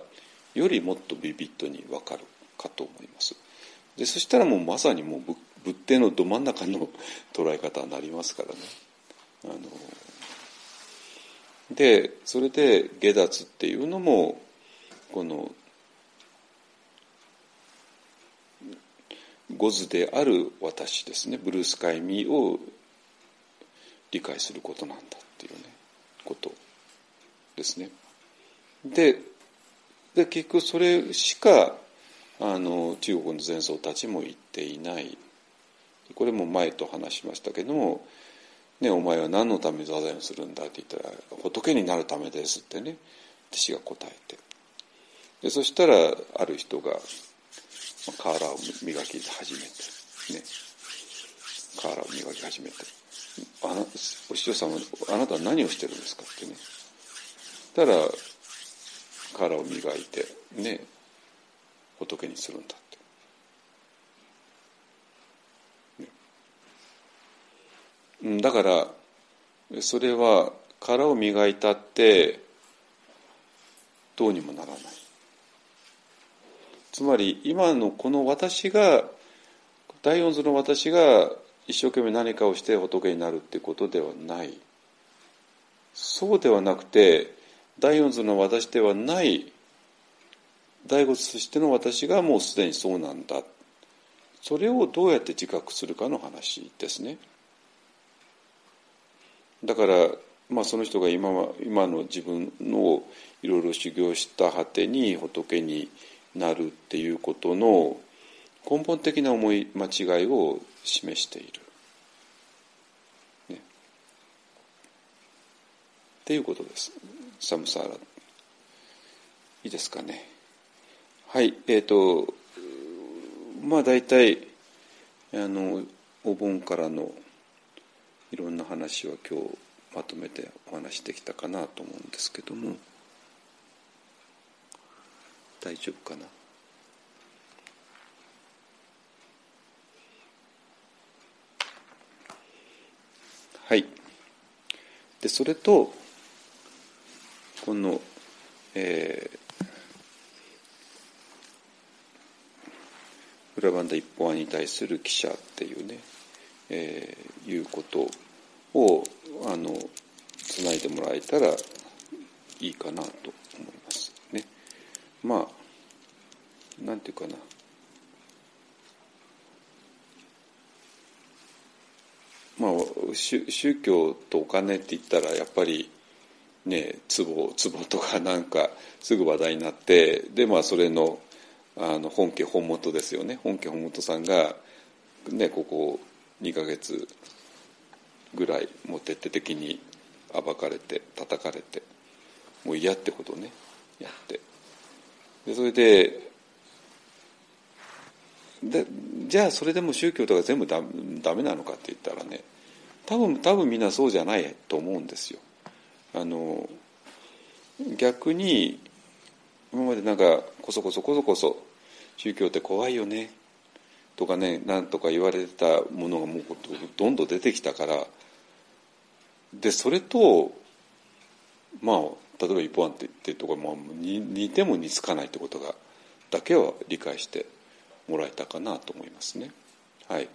よりもっとビビッドにわかるかと思います。でそしたらもうまさにもう仏典のど真ん中の捉え方になりますからね。あのでそれで下脱っていうのもこのゴズである私ですね。ブルースカイミーを理解することなんだっていうねことですね。でで結局それしかあの中国の前奏たちも言っていない。これも前と話しましたけどもね、お前は何のために座禅をするんだって言ったら仏になるためですってね弟子が答えて。でそしたらある人が瓦を磨き始めてね。瓦を磨き始めて「あお師匠様あなたは何をしてるんですか?」ってね。たら瓦を磨いてね。仏にするんだって。だからそれは殻を磨いたってどうにもならない。つまり今のこの私が第四図の私が一生懸命何かをして仏になるってことではないそうではなくて第四図の私ではない第五図としての私がもうすでにそうなんだそれをどうやって自覚するかの話ですね。だから、まあ、その人が今今の自分のいろいろ修行した果てに仏になるっていうことの根本的な思い間違いを示している。ね、っていうことです。サムサーラ。いいですかね。はい。えっ、ー、と、まあ大体、あの、お盆からのいろんな話は今日まとめてお話してきたかなと思うんですけども大丈夫かな？はいでそれとこの、えー、裏バンダ一本案に対する記者っていうねえー、いうことをあのつないでもらえたらいいかなと。まあなんていうかな。まあ宗教とお金って言ったらやっぱりね壺壺とかなんかすぐ話題になってでまあそれのあの本家本元ですよね。本家本元さんが、ね、ここ2ヶ月ぐらいもう徹底的に暴かれて叩かれてもう嫌ってことね。やって。でそれででじゃあそれでも宗教とか全部ダダメなのかって言ったらね多分多分みんなそうじゃないと思うんですよ。あの逆に今までなんかこそこそこそこそ宗教って怖いよねとかねなんとか言われてたものがもうどんどん出てきたからでそれとまあ例えば一方案って言ってるとか、まあ、似ても似つかないってことがだけは理解してもらえたかなと思いますね。はい、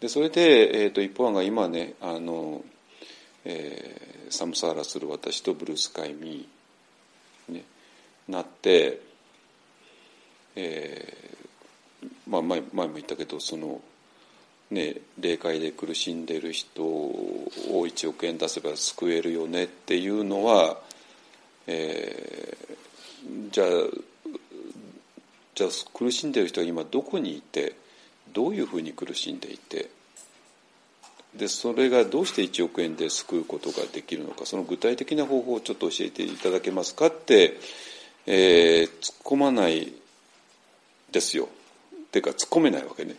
でそれで、えーと、一方案が今ねあの、えー、サムサーラする私とブルースカイミー、ね、なって、えーまあ、前前も言ったけどその、ね、霊界で苦しんでる人を1億円出せば救えるよねっていうのは、えー、じゃあじゃあ苦しんでる人は今どこにいてどういうふうに苦しんでいてでそれがどうして1億円で救うことができるのかその具体的な方法をちょっと教えていただけますかって、えー、突っ込まないですよ。っていうか突っ込めないわけね。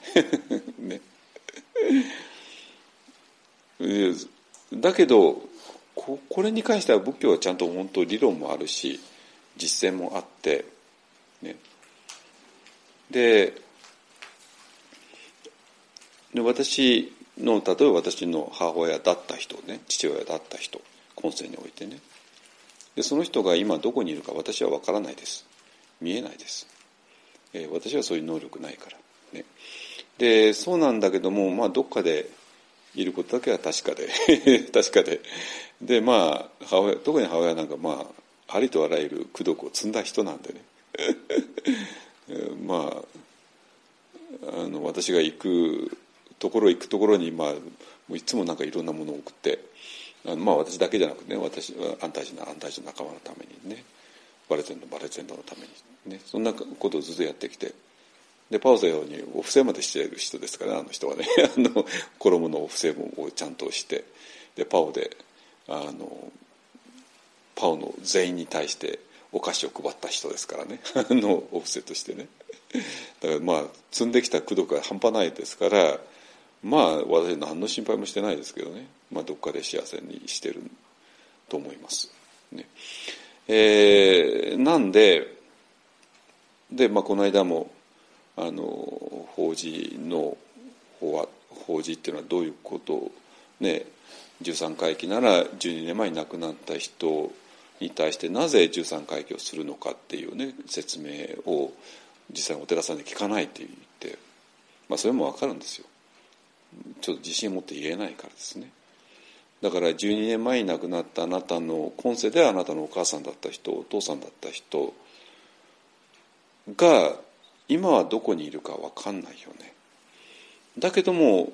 ねだけどここれに関しては仏教はちゃんと本当理論もあるし実践もあって、ね、でで私の例えば私の母親だった人ね父親だった人今世においてね。でその人が今どこにいるか私は分からないです。見えないです、えー、私はそういう能力ないからね。でそうなんだけどもまあどっかでいることだけは確かで 確かで。でまあ母親特に母親なんかまあありとあらゆる功徳を積んだ人なんでね。まああの私が行くところ行くところに、まあ、もういつもなんかいろんなものを送ってあのまあ私だけじゃなくてね私安泰寺の安泰寺の仲間のためにねバレゼンのバレゼンドのためにねそんなことをずっとやってきてでパウゼロにお布施までしている人ですから、あの人はね あの衣のお布施もちゃんとしてでパオであのパオの全員に対してお菓子を配った人ですからね あのお布施としてね。だからまあ積んできた功徳が半端ないですからまあ私何の心配もしてないですけどね、まあ、どっかで幸せにしてると思います。ね。えー、なんでで、まあ、この間もあの法事の法は法事っていうのはどういうことをね13回忌なら12年前に亡くなった人に対してなぜ13回忌をするのかっていうね説明を実際お寺さんで聞かないって言って、まあ、それも分かるんですよ。ちょっと自信を持って言えないからですねだから12年前に亡くなったあなたの今世であなたのお母さんだった人お父さんだった人が今はどこにいるか分かんないよね。だけども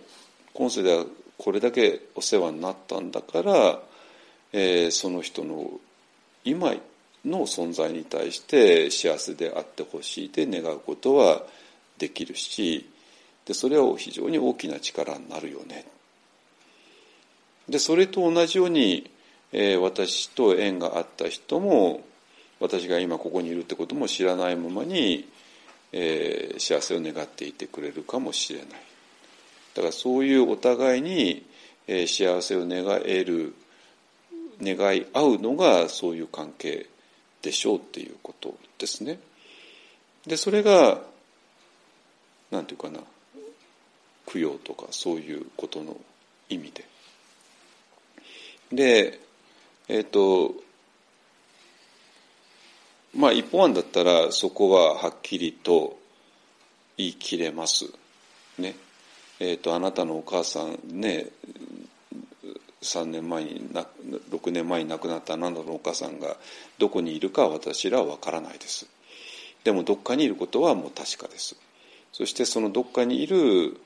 今世ではこれだけお世話になったんだから、えー、その人の今の存在に対して幸せであってほしいで願うことはできるしでそれは非常に大きな力になるよね。でそれと同じように、えー、私と縁があった人も私が今ここにいるってことも知らないままに、えー、幸せを願っていてくれるかもしれないだからそういうお互いに、えー、幸せを願える願い合うのがそういう関係でしょうっていうことですね。でそれが何て言うかな供養とかそういうことの意味で。でえっ、ー、とまあ一方案だったらそこははっきりと言い切れます。ね。えっ、ー、とあなたのお母さんね3年前にな6年前に亡くなったあなたのお母さんがどこにいるか私らは分からないです。でもどっかにいることはもう確かです。そしてそのどっかにいる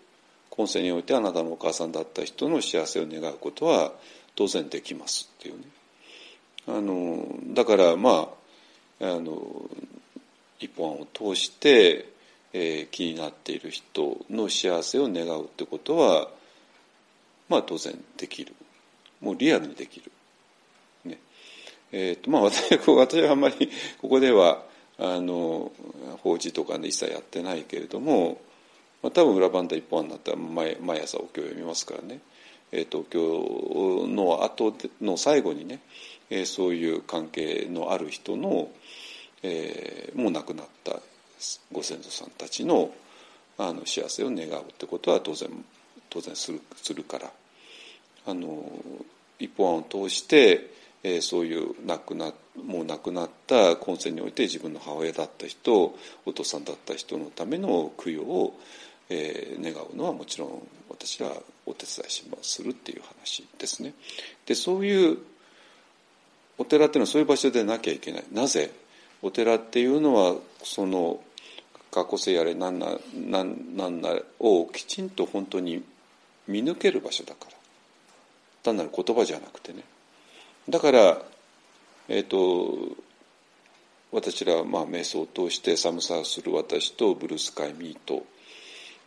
今世においてあなたのお母さんだった人の幸せを願うことは当然できますっていうねあのだからまああの一本案を通して、えー、気になっている人の幸せを願うってことはまあ当然できる。もうリアルにできる。ね。えーとまあ、私私はあんまりここではあの法事とかね一切やってないけれども、まあ、多分裏番台一本案になったら毎毎朝お経を読みますからね、えーと、お経の後の最後にね、え、そういう関係のある人の、え、もう亡くなったご先祖さんたちのあの幸せを願うってことは当然当然するするからあの一本案を通して、えー、そういう亡くなもう亡くなった今世において自分の母親だった人お父さんだった人のための供養を、えー、願うのはもちろん私はお手伝いしますするっていう話ですね。でそういうお寺っていうのはそういう場所でなきゃいけない。なぜ？お寺っていうのはその過去性やれ何な何なんなをきちんと本当に見抜ける場所だから。単なる言葉じゃなくてね。だからえっ、ー、と私らはまあ瞑想を通して寒さをする私とブルースカイミート、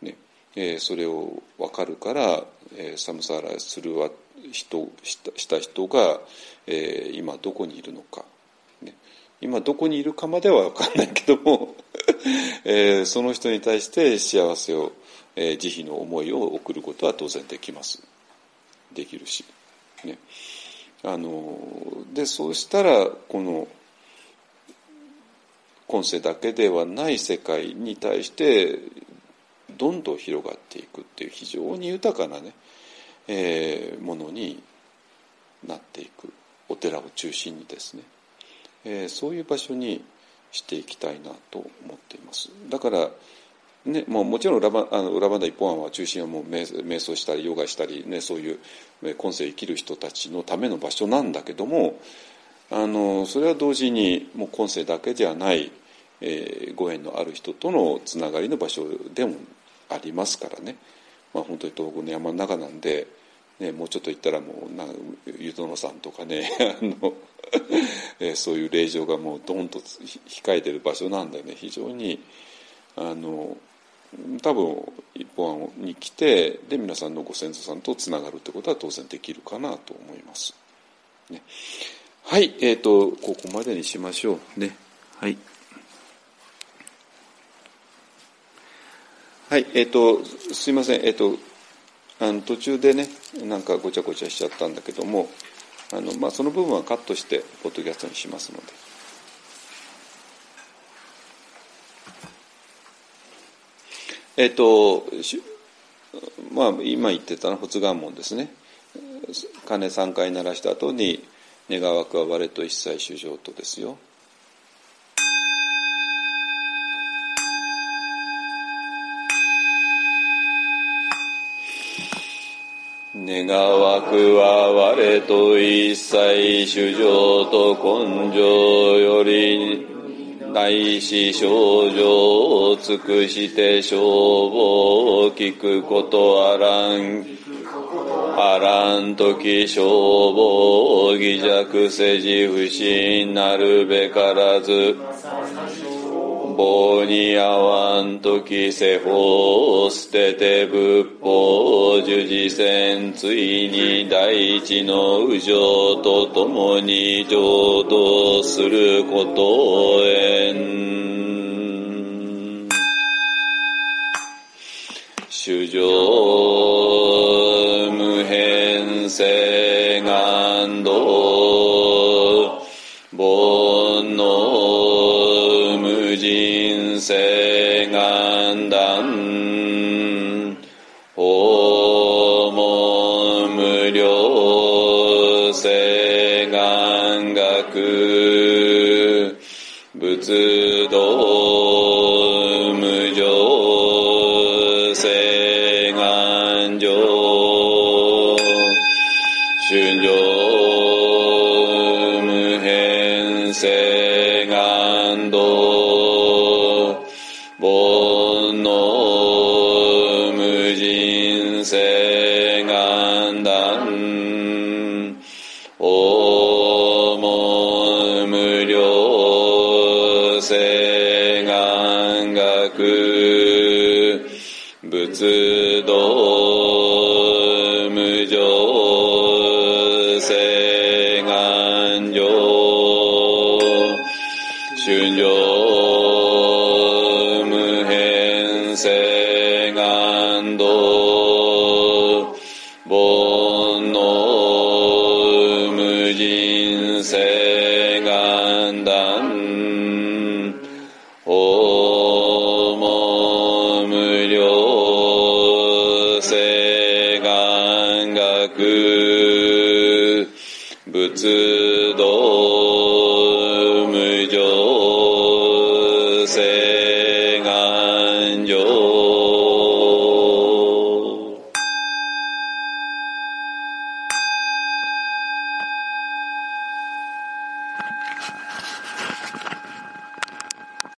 ねえー、それを分かるから、えー、寒さらする人した人が、えー、今どこにいるのか、ね、今どこにいるかまでは分かんないけども、えー、その人に対して幸せを、えー、慈悲の思いを送ることは当然できます。できるし、ね、あのでそうしたらこの今世だけではない世界に対してどんどん広がっていくっていう非常に豊かなね、えー、ものになっていくお寺を中心にですね、えー、そういう場所にしていきたいなと思っています。だからね、もうもちろん裏あの裏番一本案は中心はもう瞑想したりヨガしたり、ね、そういう今世生きる人たちのための場所なんだけどもあのそれは同時にもう今世だけではない、えー、ご縁のある人とのつながりの場所でもありますからね、まあ、本当に東北の山の中なんで、ね、もうちょっと行ったらもうなん湯殿さんとかね あのえー、そういう霊場がもうドンと控えてる場所なんでね非常にあの多分一本に来てで皆さんのご先祖さんとつながるってことは当然できるかなと思います。ね、はいえーと、ここまでにしましょうね。はい。はいえーと、すいません、えーと、あの途中でねなんかごちゃごちゃしちゃったんだけどもあの、まあ、その部分はカットしてポッドキャストにしますので。えっ、とまあ今言ってたの発願門ですね鐘3回鳴らした後に「願わくは我と一切主情と」ですよ。願わくは我と一切主情と根性より大し症状を尽くして消防を聞くことあらん。あらん時消防を偽弱せじ不信なるべからず。棒に合わん時世法を捨てて仏法を受事せんついに大地の右上と共に浄土することをえん。主上無変性願道人生願断訪問無料世願学。仏道。仏道無常世願上春上無変世願道煩悩無人世仏道